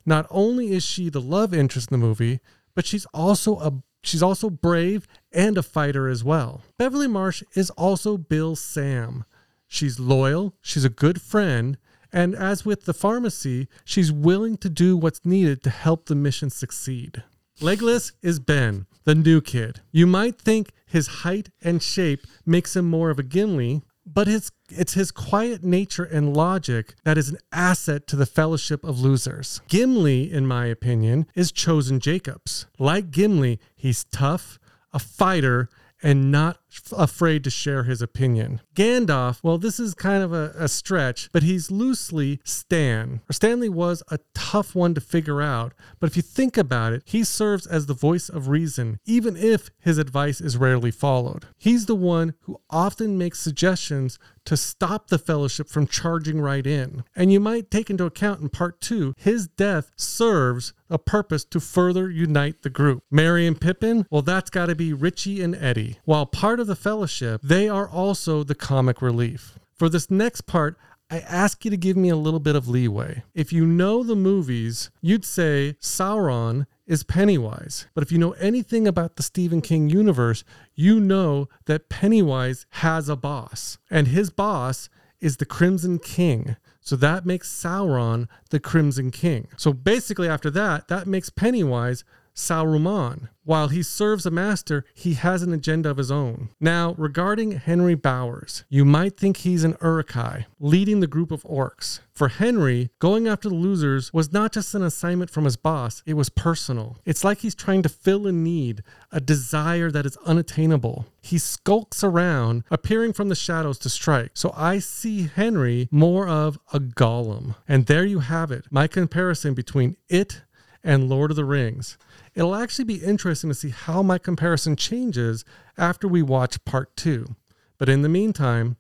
Speaker 4: Not only is she the love interest in the movie, but she's also a she's also brave and a fighter as well. Beverly Marsh is also Bill Sam. She's loyal, she's a good friend, and as with the pharmacy, she's willing to do what's needed to help the mission succeed. Legolas is Ben, the new kid. You might think his height and shape makes him more of a Gimli, but it's, it's his quiet nature and logic that is an asset to the Fellowship of Losers. Gimli, in my opinion, is chosen Jacobs. Like Gimli, he's tough, a fighter, and not afraid to share his opinion. Gandalf, well, this is kind of a, a stretch, but he's loosely Stan. Stanley was a tough one to figure out, but if you think about it, he serves as the voice of reason, even if his advice is rarely followed. He's the one who often makes suggestions to stop the fellowship from charging right in. And you might take into account in part two, his death serves a purpose to further unite the group. Merry and Pippin, well, that's got to be Richie and Eddie. While part of the fellowship, they are also the comic relief. For this next part, I ask you to give me a little bit of leeway. If you know the movies, you'd say Sauron is Pennywise. But if you know anything about the Stephen King universe, you know that Pennywise has a boss, and his boss is the Crimson King. So that makes Sauron the Crimson King. So basically, after that, that makes Pennywise Saruman. While he serves a master, he has an agenda of his own. Now, regarding Henry Bowers, you might think he's an Uruk-hai, leading the group of orcs. For Henry, going after the losers was not just an assignment from his boss, it was personal. It's like he's trying to fill a need, a desire that is unattainable. He skulks around, appearing from the shadows to strike. So I see Henry more of a Gollum. And there you have it, my comparison between it and Lord of the Rings. It'll actually be interesting to see how my comparison changes after we watch part two. But in the meantime,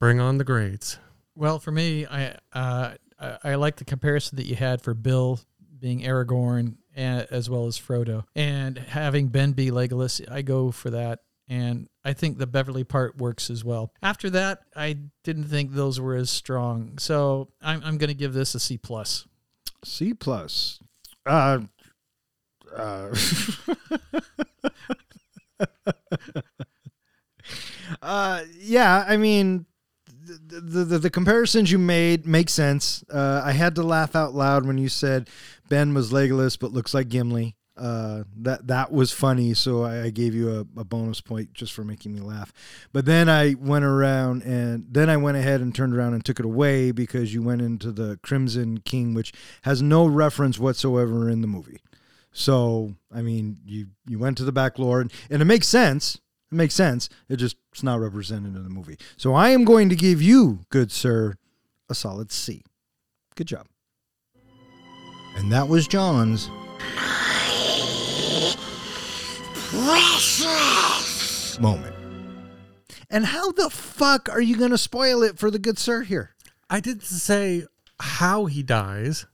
Speaker 4: bring on the grades.
Speaker 5: Well, for me, I uh, I I like the comparison that you had for Bill being Aragorn and, as well as Frodo, and having Ben be Legolas. I go for that, and I think the Beverly part works as well. After that, I didn't think those were as strong, so I'm I'm going to give this a C plus.
Speaker 3: C plus. Uh, uh, uh, yeah, I mean, the, the, the, comparisons you made make sense. Uh, I had to laugh out loud when you said Ben was Legolas but looks like Gimli. Uh, that that was funny, so I, I gave you a, a bonus point just for making me laugh. But then I went around and then I went ahead and turned around and took it away because you went into the Crimson King, which has no reference whatsoever in the movie. So I mean, you you went to the back lore, and, and it makes sense. It makes sense. It just it's not represented in the movie. So I am going to give you, good sir, a solid C. Good job. And that was John's Precious moment. And how the fuck are you going to spoil it for the good sir here?
Speaker 4: I didn't say how he dies.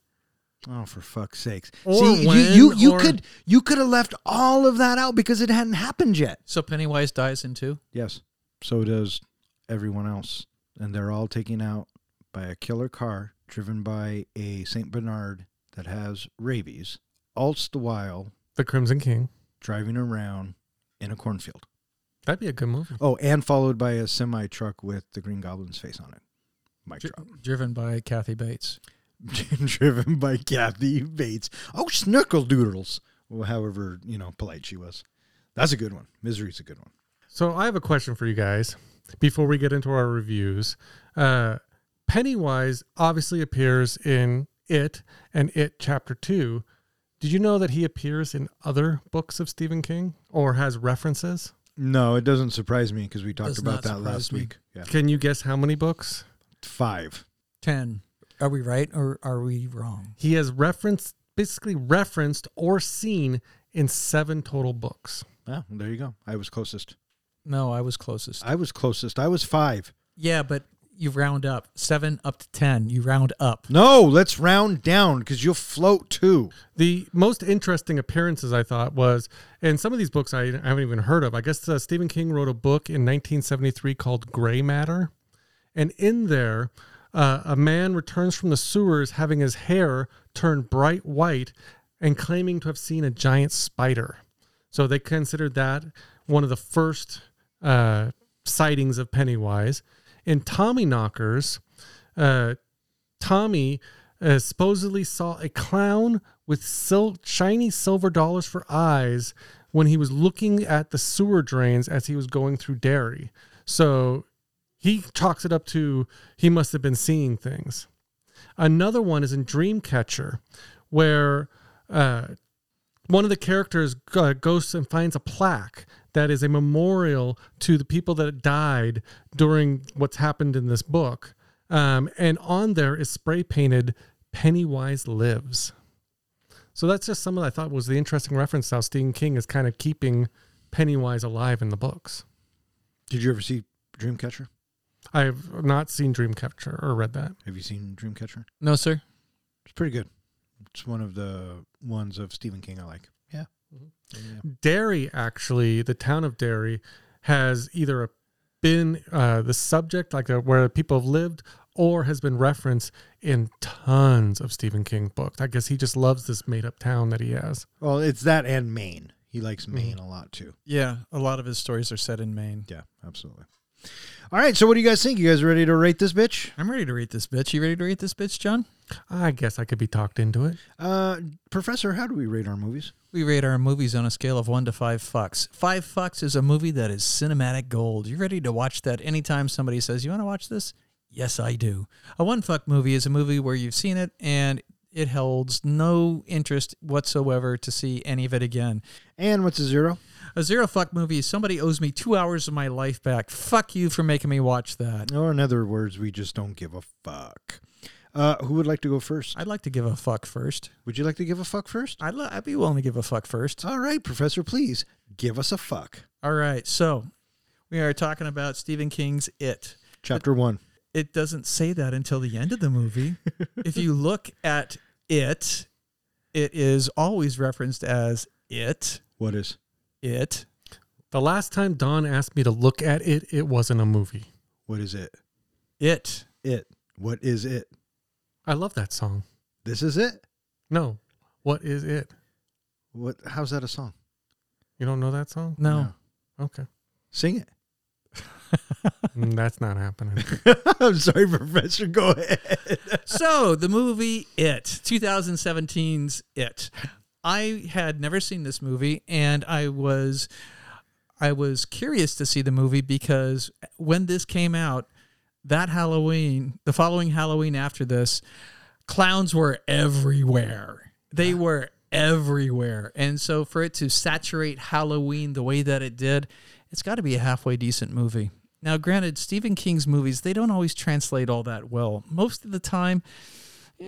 Speaker 3: Oh, for fuck's sakes!
Speaker 4: Or
Speaker 3: See,
Speaker 4: when,
Speaker 3: you you, you
Speaker 4: or-
Speaker 3: could you could have left all of that out because it hadn't happened yet.
Speaker 5: So Pennywise dies in two.
Speaker 3: Yes. So does everyone else. And they're all taken out by a killer car driven by a St. Bernard that has rabies, all the while
Speaker 4: The Crimson King.
Speaker 3: driving around in a cornfield.
Speaker 4: That'd be a good movie.
Speaker 3: Oh, and followed by a semi truck with the Green Goblin's face on it. Mic
Speaker 5: Dri- driven by Kathy Bates.
Speaker 3: driven by Kathy Bates. Oh, snorkel doodles. Well, however, you know, polite she was. That's a good one. Misery's a good one.
Speaker 4: So I have a question for you guys before we get into our reviews. Uh, Pennywise obviously appears in It and It Chapter 2. Did you know that he appears in other books of Stephen King or has references?
Speaker 3: No, it doesn't surprise me because we talked
Speaker 5: Does
Speaker 3: about that last
Speaker 5: me.
Speaker 3: week. Yeah,
Speaker 4: Can you guess how many books?
Speaker 3: five.
Speaker 5: 10. Are we right or are we wrong?
Speaker 4: He has referenced, basically referenced or seen in seven total books.
Speaker 3: Oh, there you go. I was closest.
Speaker 5: No, I was closest.
Speaker 3: I was closest. I was five.
Speaker 5: yeah, but you round up. 7 up to 10. You round up.
Speaker 3: No, let's round down because you'll float too.
Speaker 4: The most interesting appearances I thought was, and some of these books I, I haven't even heard of. I guess uh, Stephen King wrote a book in 1973 called Gray Matter. And in there, uh, a man returns from the sewers having his hair turned bright white and claiming to have seen a giant spider. So they considered that one of the first uh, sightings of Pennywise. In Tommy Knockers, uh, Tommy uh, supposedly saw a clown with sil- shiny silver dollars for eyes when he was looking at the sewer drains as he was going through Derry. So he chalks it up to he must have been seeing things. Another one is in Dreamcatcher, where uh, one of the characters goes and finds a plaque that is a memorial to the people that died during what's happened in this book. Um, and on there is spray painted Pennywise Lives. So that's just some of I thought was the interesting reference how Stephen King is kind of keeping Pennywise alive in the books.
Speaker 3: Did you ever see Dreamcatcher?
Speaker 4: I've not seen Dreamcatcher or read that.
Speaker 3: Have you seen Dreamcatcher?
Speaker 5: No, sir.
Speaker 3: It's pretty good. It's one of the ones of Stephen King I like. Yeah.
Speaker 4: Derry, actually, the town of Derry, has either been uh, the subject, like a, where people have lived, or has been referenced in tons of Stephen King books. I guess he just loves this made up town that he has.
Speaker 3: Well, it's that and Maine. He likes Maine a lot too.
Speaker 5: Yeah, a lot of his stories are set in Maine.
Speaker 3: Yeah, absolutely. All right, so what do you guys think? You guys ready to rate this bitch?
Speaker 5: I'm ready to rate this bitch. You ready to rate this bitch, John?
Speaker 4: I guess I could be talked into it.
Speaker 3: Uh, Professor, how do we rate our movies?
Speaker 5: We rate our movies on a scale of one to five fucks. Five fucks is a movie that is cinematic gold. You ready to watch that anytime somebody says, You want to watch this? Yes, I do. A one fuck movie is a movie where you've seen it and it holds no interest whatsoever to see any of it again.
Speaker 3: And what's a zero?
Speaker 5: A zero fuck movie is somebody owes me two hours of my life back. Fuck you for making me watch that.
Speaker 3: Or in other words, we just don't give a fuck. Uh, who would like to go first?
Speaker 5: I'd like to give a fuck first.
Speaker 3: Would you like to give a fuck first?
Speaker 5: I'd, li- I'd be willing to give a fuck first.
Speaker 3: All right, Professor, please give us a fuck.
Speaker 5: All right, so we are talking about Stephen King's It.
Speaker 3: Chapter one.
Speaker 5: It doesn't say that until the end of the movie. if you look at it, it is always referenced as it,
Speaker 3: What is?
Speaker 5: It.
Speaker 4: The last time Don asked me to look at it, it wasn't a movie.
Speaker 3: What is it?
Speaker 5: It.
Speaker 3: It. What is it?
Speaker 4: I love that song.
Speaker 3: This is it.
Speaker 4: No, what is it?
Speaker 3: What? How's that a song?
Speaker 4: You don't know that song?
Speaker 5: No.
Speaker 4: Okay.
Speaker 3: Sing it.
Speaker 4: Mm, That's not happening.
Speaker 3: I'm sorry, Professor. Go ahead.
Speaker 5: so the movie It, 2017's It. I had never seen this movie, and I was, I was curious to see the movie because when this came out, that Halloween, the following Halloween after this, clowns were everywhere. They were everywhere, and so for it to saturate Halloween the way that it did, it's got to be a halfway decent movie. Now, granted, Stephen King's movies, they don't always translate all that well. Most of the time, eh,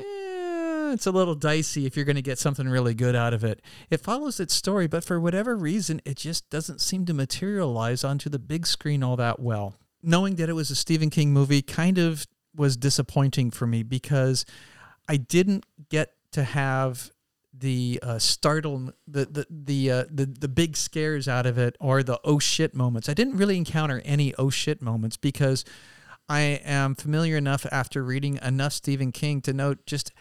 Speaker 5: it's a little dicey if you're going to get something really good out of it. It follows its story, but for whatever reason, it just doesn't seem to materialize onto the big screen all that well. Knowing that it was a Stephen King movie kind of was disappointing for me because I didn't get to have the uh, startle the the the, uh, the the big scares out of it or the oh shit moments. I didn't really encounter any oh shit moments because I am familiar enough after reading enough Stephen King to know just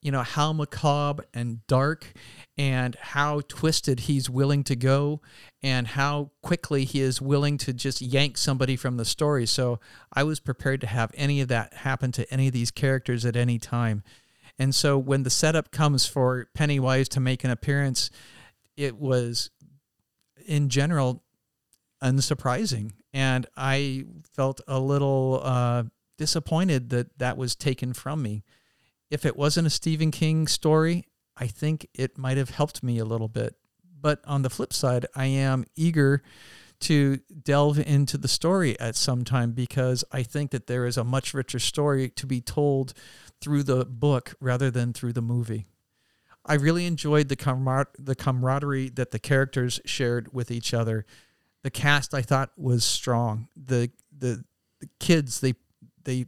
Speaker 5: you know how macabre and dark and how twisted he's willing to go and how quickly he is willing to just yank somebody from the story. So I was prepared to have any of that happen to any of these characters at any time. And so when the setup comes for Pennywise to make an appearance, it was in general unsurprising. And I felt a little uh, disappointed that that was taken from me. If it wasn't a Stephen King story, I think it might have helped me a little bit. But on the flip side, I am eager to delve into the story at some time because I think that there is a much richer story to be told through the book rather than through the movie. I really enjoyed the camar- the camaraderie that the characters shared with each other. The cast I thought was strong. The the, the kids they they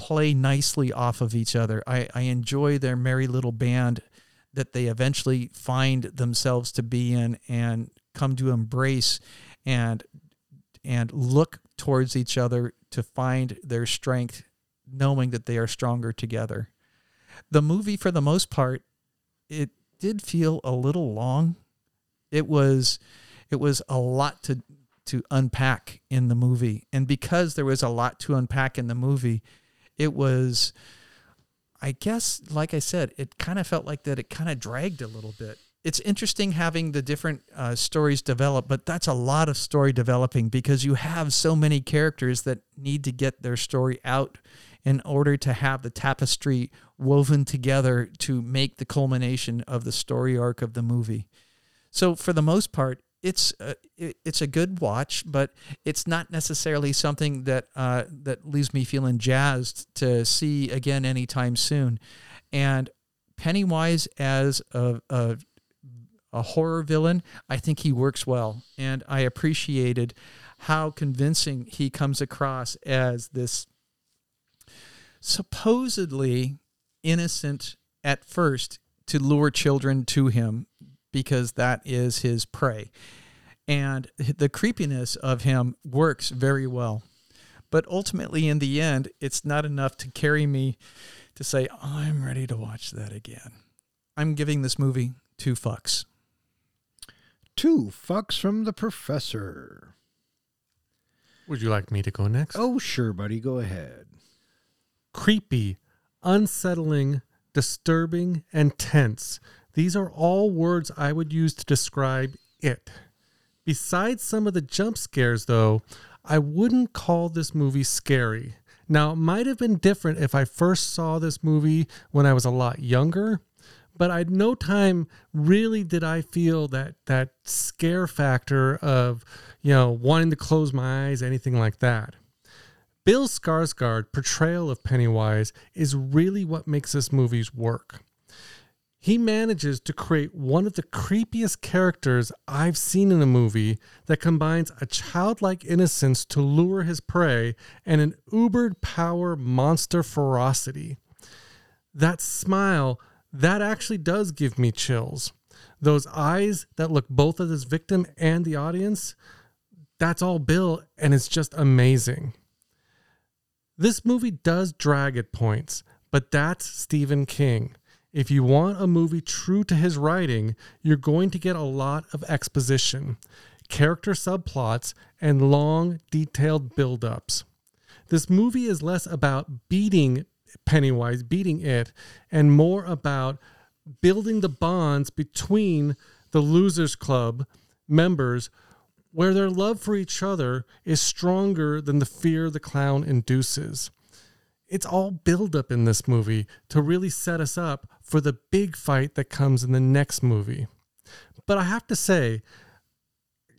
Speaker 5: play nicely off of each other. I, I enjoy their merry little band that they eventually find themselves to be in and come to embrace and and look towards each other to find their strength knowing that they are stronger together. The movie for the most part it did feel a little long. It was it was a lot to to unpack in the movie. And because there was a lot to unpack in the movie, it was I guess like I said, it kind of felt like that it kind of dragged a little bit. It's interesting having the different uh, stories develop, but that's a lot of story developing because you have so many characters that need to get their story out in order to have the tapestry woven together to make the culmination of the story arc of the movie. So for the most part, it's it's a good watch, but it's not necessarily something that uh, that leaves me feeling jazzed to see again anytime soon. And Pennywise as a, a a horror villain, I think he works well, and I appreciated how convincing he comes across as this supposedly innocent at first to lure children to him because that is his prey. And the creepiness of him works very well. But ultimately, in the end, it's not enough to carry me to say, I'm ready to watch that again. I'm giving this movie two fucks.
Speaker 3: Two fucks from the professor.
Speaker 4: Would you like me to go next?
Speaker 3: Oh, sure, buddy. Go ahead.
Speaker 4: Creepy, unsettling, disturbing, and tense. These are all words I would use to describe it. Besides some of the jump scares, though, I wouldn't call this movie scary. Now, it might have been different if I first saw this movie when I was a lot younger, but at no time really did I feel that that scare factor of, you know, wanting to close my eyes, anything like that. Bill Skarsgård's portrayal of Pennywise is really what makes this movie's work he manages to create one of the creepiest characters I've seen in a movie that combines a childlike innocence to lure his prey and an ubered power monster ferocity. That smile, that actually does give me chills. Those eyes that look both at his victim and the audience, that's all Bill, and it's just amazing. This movie does drag at points, but that's Stephen King. If you want a movie true to his writing, you're going to get a lot of exposition, character subplots, and long, detailed build-ups. This movie is less about beating Pennywise, beating it, and more about building the bonds between the Losers Club members where their love for each other is stronger than the fear the clown induces it's all build up in this movie to really set us up for the big fight that comes in the next movie. But I have to say,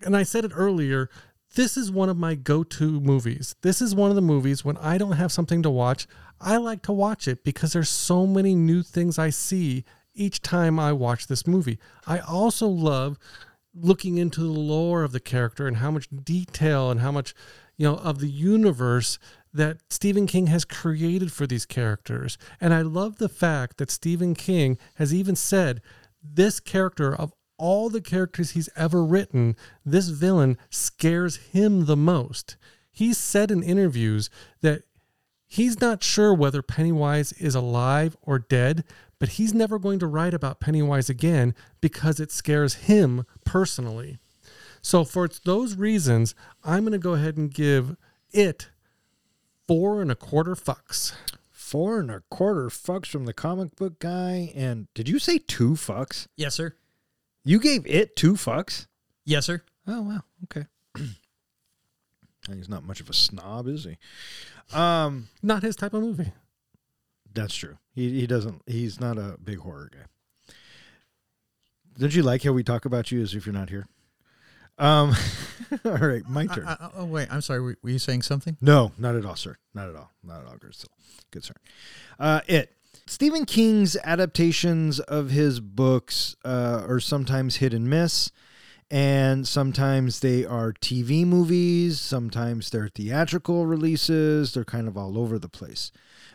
Speaker 4: and I said it earlier, this is one of my go to movies. This is one of the movies when I don't have something to watch, I like to watch it because there's so many new things I see each time I watch this movie. I also love looking into the lore of the character and how much detail and how much, you know, of the universe that Stephen King has created for these characters. And I love the fact that Stephen King has even said this character of all the characters he's ever written, this villain scares him the most. He's said in interviews that he's not sure whether Pennywise is alive or dead, but he's never going to write about Pennywise again because it scares him personally. So, for those reasons, I'm going to go ahead and give it four and a quarter fucks.
Speaker 3: Four and a quarter fucks from the comic book guy. And did you say two fucks?
Speaker 5: Yes, sir.
Speaker 3: You gave it two fucks?
Speaker 5: Yes, sir.
Speaker 3: Oh, wow. Okay. He's not much of a snob, is he? Um,
Speaker 4: Not his type of movie.
Speaker 3: that's true. He he doesn't. He's not a big horror guy. Don't you like how we talk about you as if you're not here? Um, All right, my turn.
Speaker 5: Uh, uh, oh wait, I'm sorry. Were, were you saying something?
Speaker 3: No, not at all, sir. Not at all. Not at all, good sir. Good sir. Uh, it. Stephen King's adaptations of his books uh, are sometimes hit and miss, and sometimes they are TV movies, sometimes they're theatrical releases. They're kind of all over the place.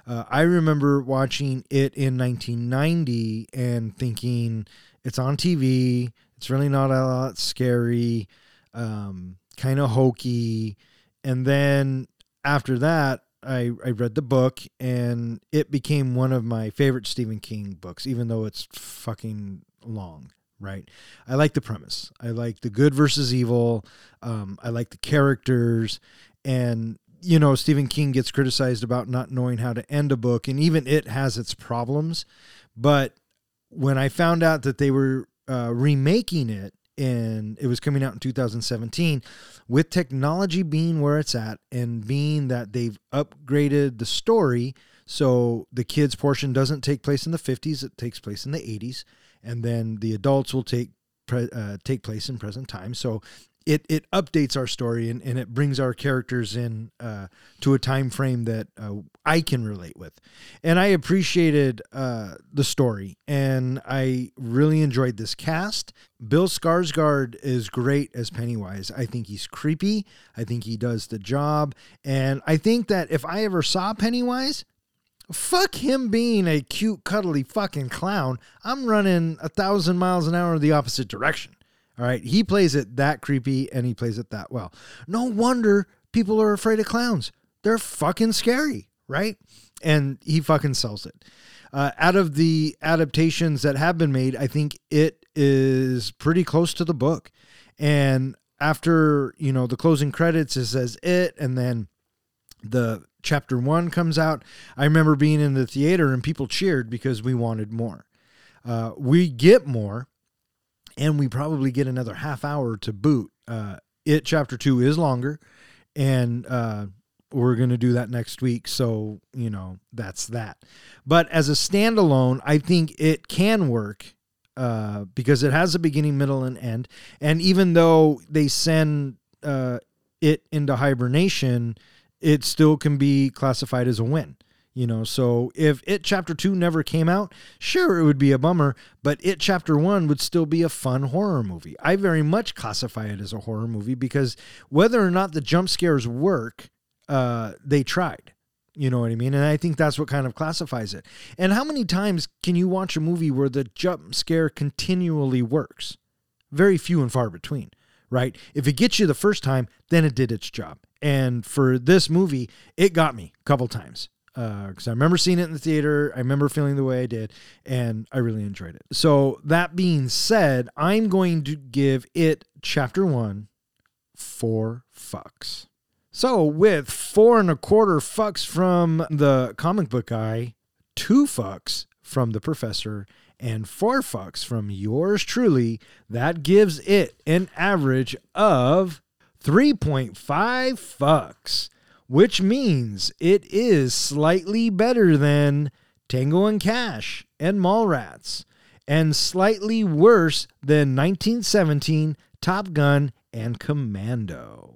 Speaker 3: Uh, I remember watching it in 1990 and thinking it's on TV. It's really not a lot scary, um, kind of hokey. And then after that, I, I read the book and it became one of my favorite Stephen King books, even though it's fucking long, right? I like the premise. I like the good versus evil. Um, I like the characters. And, you know, Stephen King gets criticized about not knowing how to end a book, and even it has its problems. But when I found out that they were uh, remaking it and it was coming out in 2017 with technology being where it's at and being that they've upgraded the story. So the kids portion doesn't take place in the 50s it takes place in the 80s and then the adults will take pre- uh, take place in present time. So it it updates our story and, and it brings our characters in uh, to a time frame that uh, I can relate with, and I appreciated uh, the story and I really enjoyed this cast. Bill Skarsgård is great as Pennywise. I think he's creepy. I think he does the job, and I think that if I ever saw Pennywise. Fuck him being a cute, cuddly fucking clown. I'm running a thousand miles an hour in the opposite direction. All right. He plays it that creepy and he plays it that well. No wonder people are afraid of clowns. They're fucking scary, right? And he fucking sells it. Uh, out of the adaptations that have been made, I think it is pretty close to the book. And after, you know, the closing credits, it says it, and then the chapter one comes out. I remember being in the theater and people cheered because we wanted more. Uh, we get more and we probably get another half hour to boot. Uh, it chapter two is longer, and uh, we're going to do that next week. So, you know, that's that. But as a standalone, I think it can work uh, because it has a beginning, middle, and end. And even though they send uh, it into hibernation, it still can be classified as a win. You know, so if it chapter two never came out, sure, it would be a bummer, but it chapter one would still be a fun horror movie. I very much classify it as a horror movie because whether or not the jump scares work, uh, they tried. You know what I mean? And I think that's what kind of classifies it. And how many times can you watch a movie where the jump scare continually works? Very few and far between, right? If it gets you the first time, then it did its job. And for this movie, it got me a couple times because uh, I remember seeing it in the theater. I remember feeling the way I did, and I really enjoyed it. So, that being said, I'm going to give it chapter one four fucks. So, with four and a quarter fucks from the comic book guy, two fucks from the professor, and four fucks from yours truly, that gives it an average of 3.5 fucks which means it is slightly better than Tango and Cash and Mallrats, and slightly worse than 1917 Top Gun and Commando.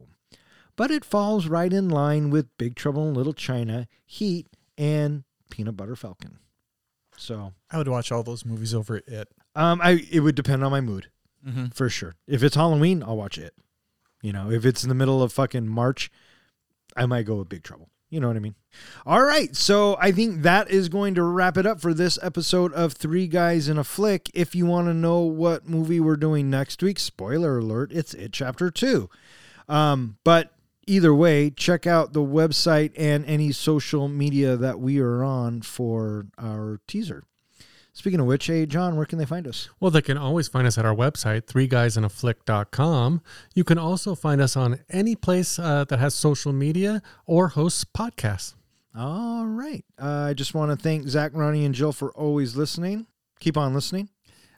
Speaker 3: But it falls right in line with Big Trouble in Little China, Heat, and Peanut Butter Falcon. So
Speaker 5: I would watch all those movies over it.
Speaker 3: um, I it would depend on my mood
Speaker 5: Mm-hmm.
Speaker 3: for sure. If it's Halloween, I'll watch it. You know, if it's in the middle of fucking March, I might go with Big Trouble. You know what I mean? All right. So I think that is going to wrap it up for this episode of Three Guys in a Flick. If you want to know what movie we're doing next week, spoiler alert, it's It Chapter 2. Um, but either way, check out the website and any social media that we are on for our teaser. Speaking of which, hey, John, where can they find us?
Speaker 4: Well, they can always find us at our website, threeguysinaflick.com. You can also find us on any place uh, that has social media or hosts podcasts.
Speaker 3: All right. Uh, I just want to thank Zach, Ronnie, and Jill for always listening. Keep on listening.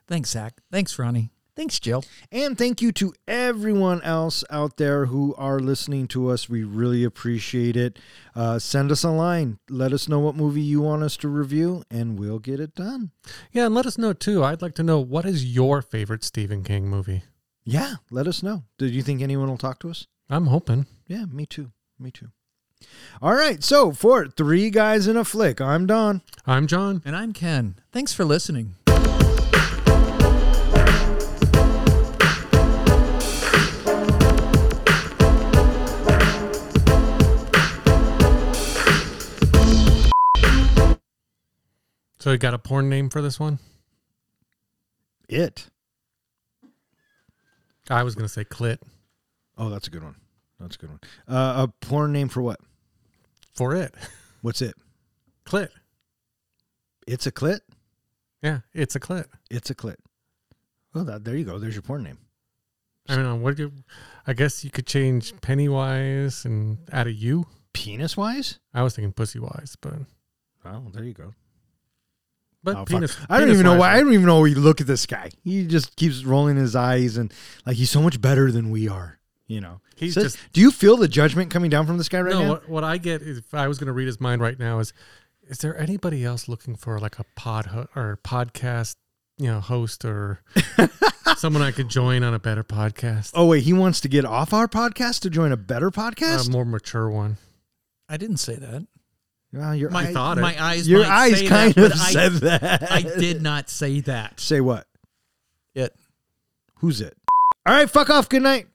Speaker 5: Thanks, Zach. Thanks, Ronnie. Thanks, Jill.
Speaker 3: And thank you to everyone else out there who are listening to us. We really appreciate it. Uh, send us a line. Let us know what movie you want us to review, and we'll get it done.
Speaker 4: Yeah, and let us know too. I'd like to know what is your favorite Stephen King movie?
Speaker 3: Yeah, let us know. Did you think anyone will talk to us?
Speaker 4: I'm hoping.
Speaker 3: Yeah, me too. Me too. All right. So for three guys in a flick, I'm Don.
Speaker 4: I'm John.
Speaker 5: And I'm Ken. Thanks for listening.
Speaker 4: So you got a porn name for this one?
Speaker 3: It.
Speaker 4: I was gonna say clit
Speaker 3: Oh, that's a good one. That's a good one. Uh, a porn name for what?
Speaker 4: for it.
Speaker 3: What's it?
Speaker 4: Clit.
Speaker 3: It's a clit.
Speaker 4: Yeah, it's a clit.
Speaker 3: It's a clit. Well, that, there you go. There's your porn name.
Speaker 4: I don't know. What do you? I guess you could change Pennywise and add a U.
Speaker 3: Penis wise?
Speaker 4: I was thinking pussy wise, but
Speaker 3: Oh, there you go.
Speaker 4: But
Speaker 3: Oh, fuck.
Speaker 4: penis.
Speaker 3: I don't even know why. I don't even know why you look at this guy. He just keeps rolling his eyes and like he's so much better than we are. You know.
Speaker 4: He's
Speaker 3: So-
Speaker 4: just
Speaker 3: do you feel the judgment coming down from this guy right
Speaker 4: no.
Speaker 3: now?
Speaker 4: What, what I get if I was going to read his mind right now, is is there anybody else looking for like a pod ho- or podcast, you know, host or someone I could join on a better podcast,
Speaker 3: Oh wait, he wants to get off our podcast to join a better podcast, a
Speaker 4: more mature one?
Speaker 5: I didn't say that.
Speaker 3: Well, your
Speaker 5: My,
Speaker 3: eye-
Speaker 4: thought
Speaker 5: my eyes
Speaker 3: your eyes kind
Speaker 5: that,
Speaker 3: of
Speaker 5: but I-
Speaker 3: said that.
Speaker 5: I did not say that.
Speaker 3: Say what?
Speaker 5: It.
Speaker 3: Who's it? All right, fuck off. Good night.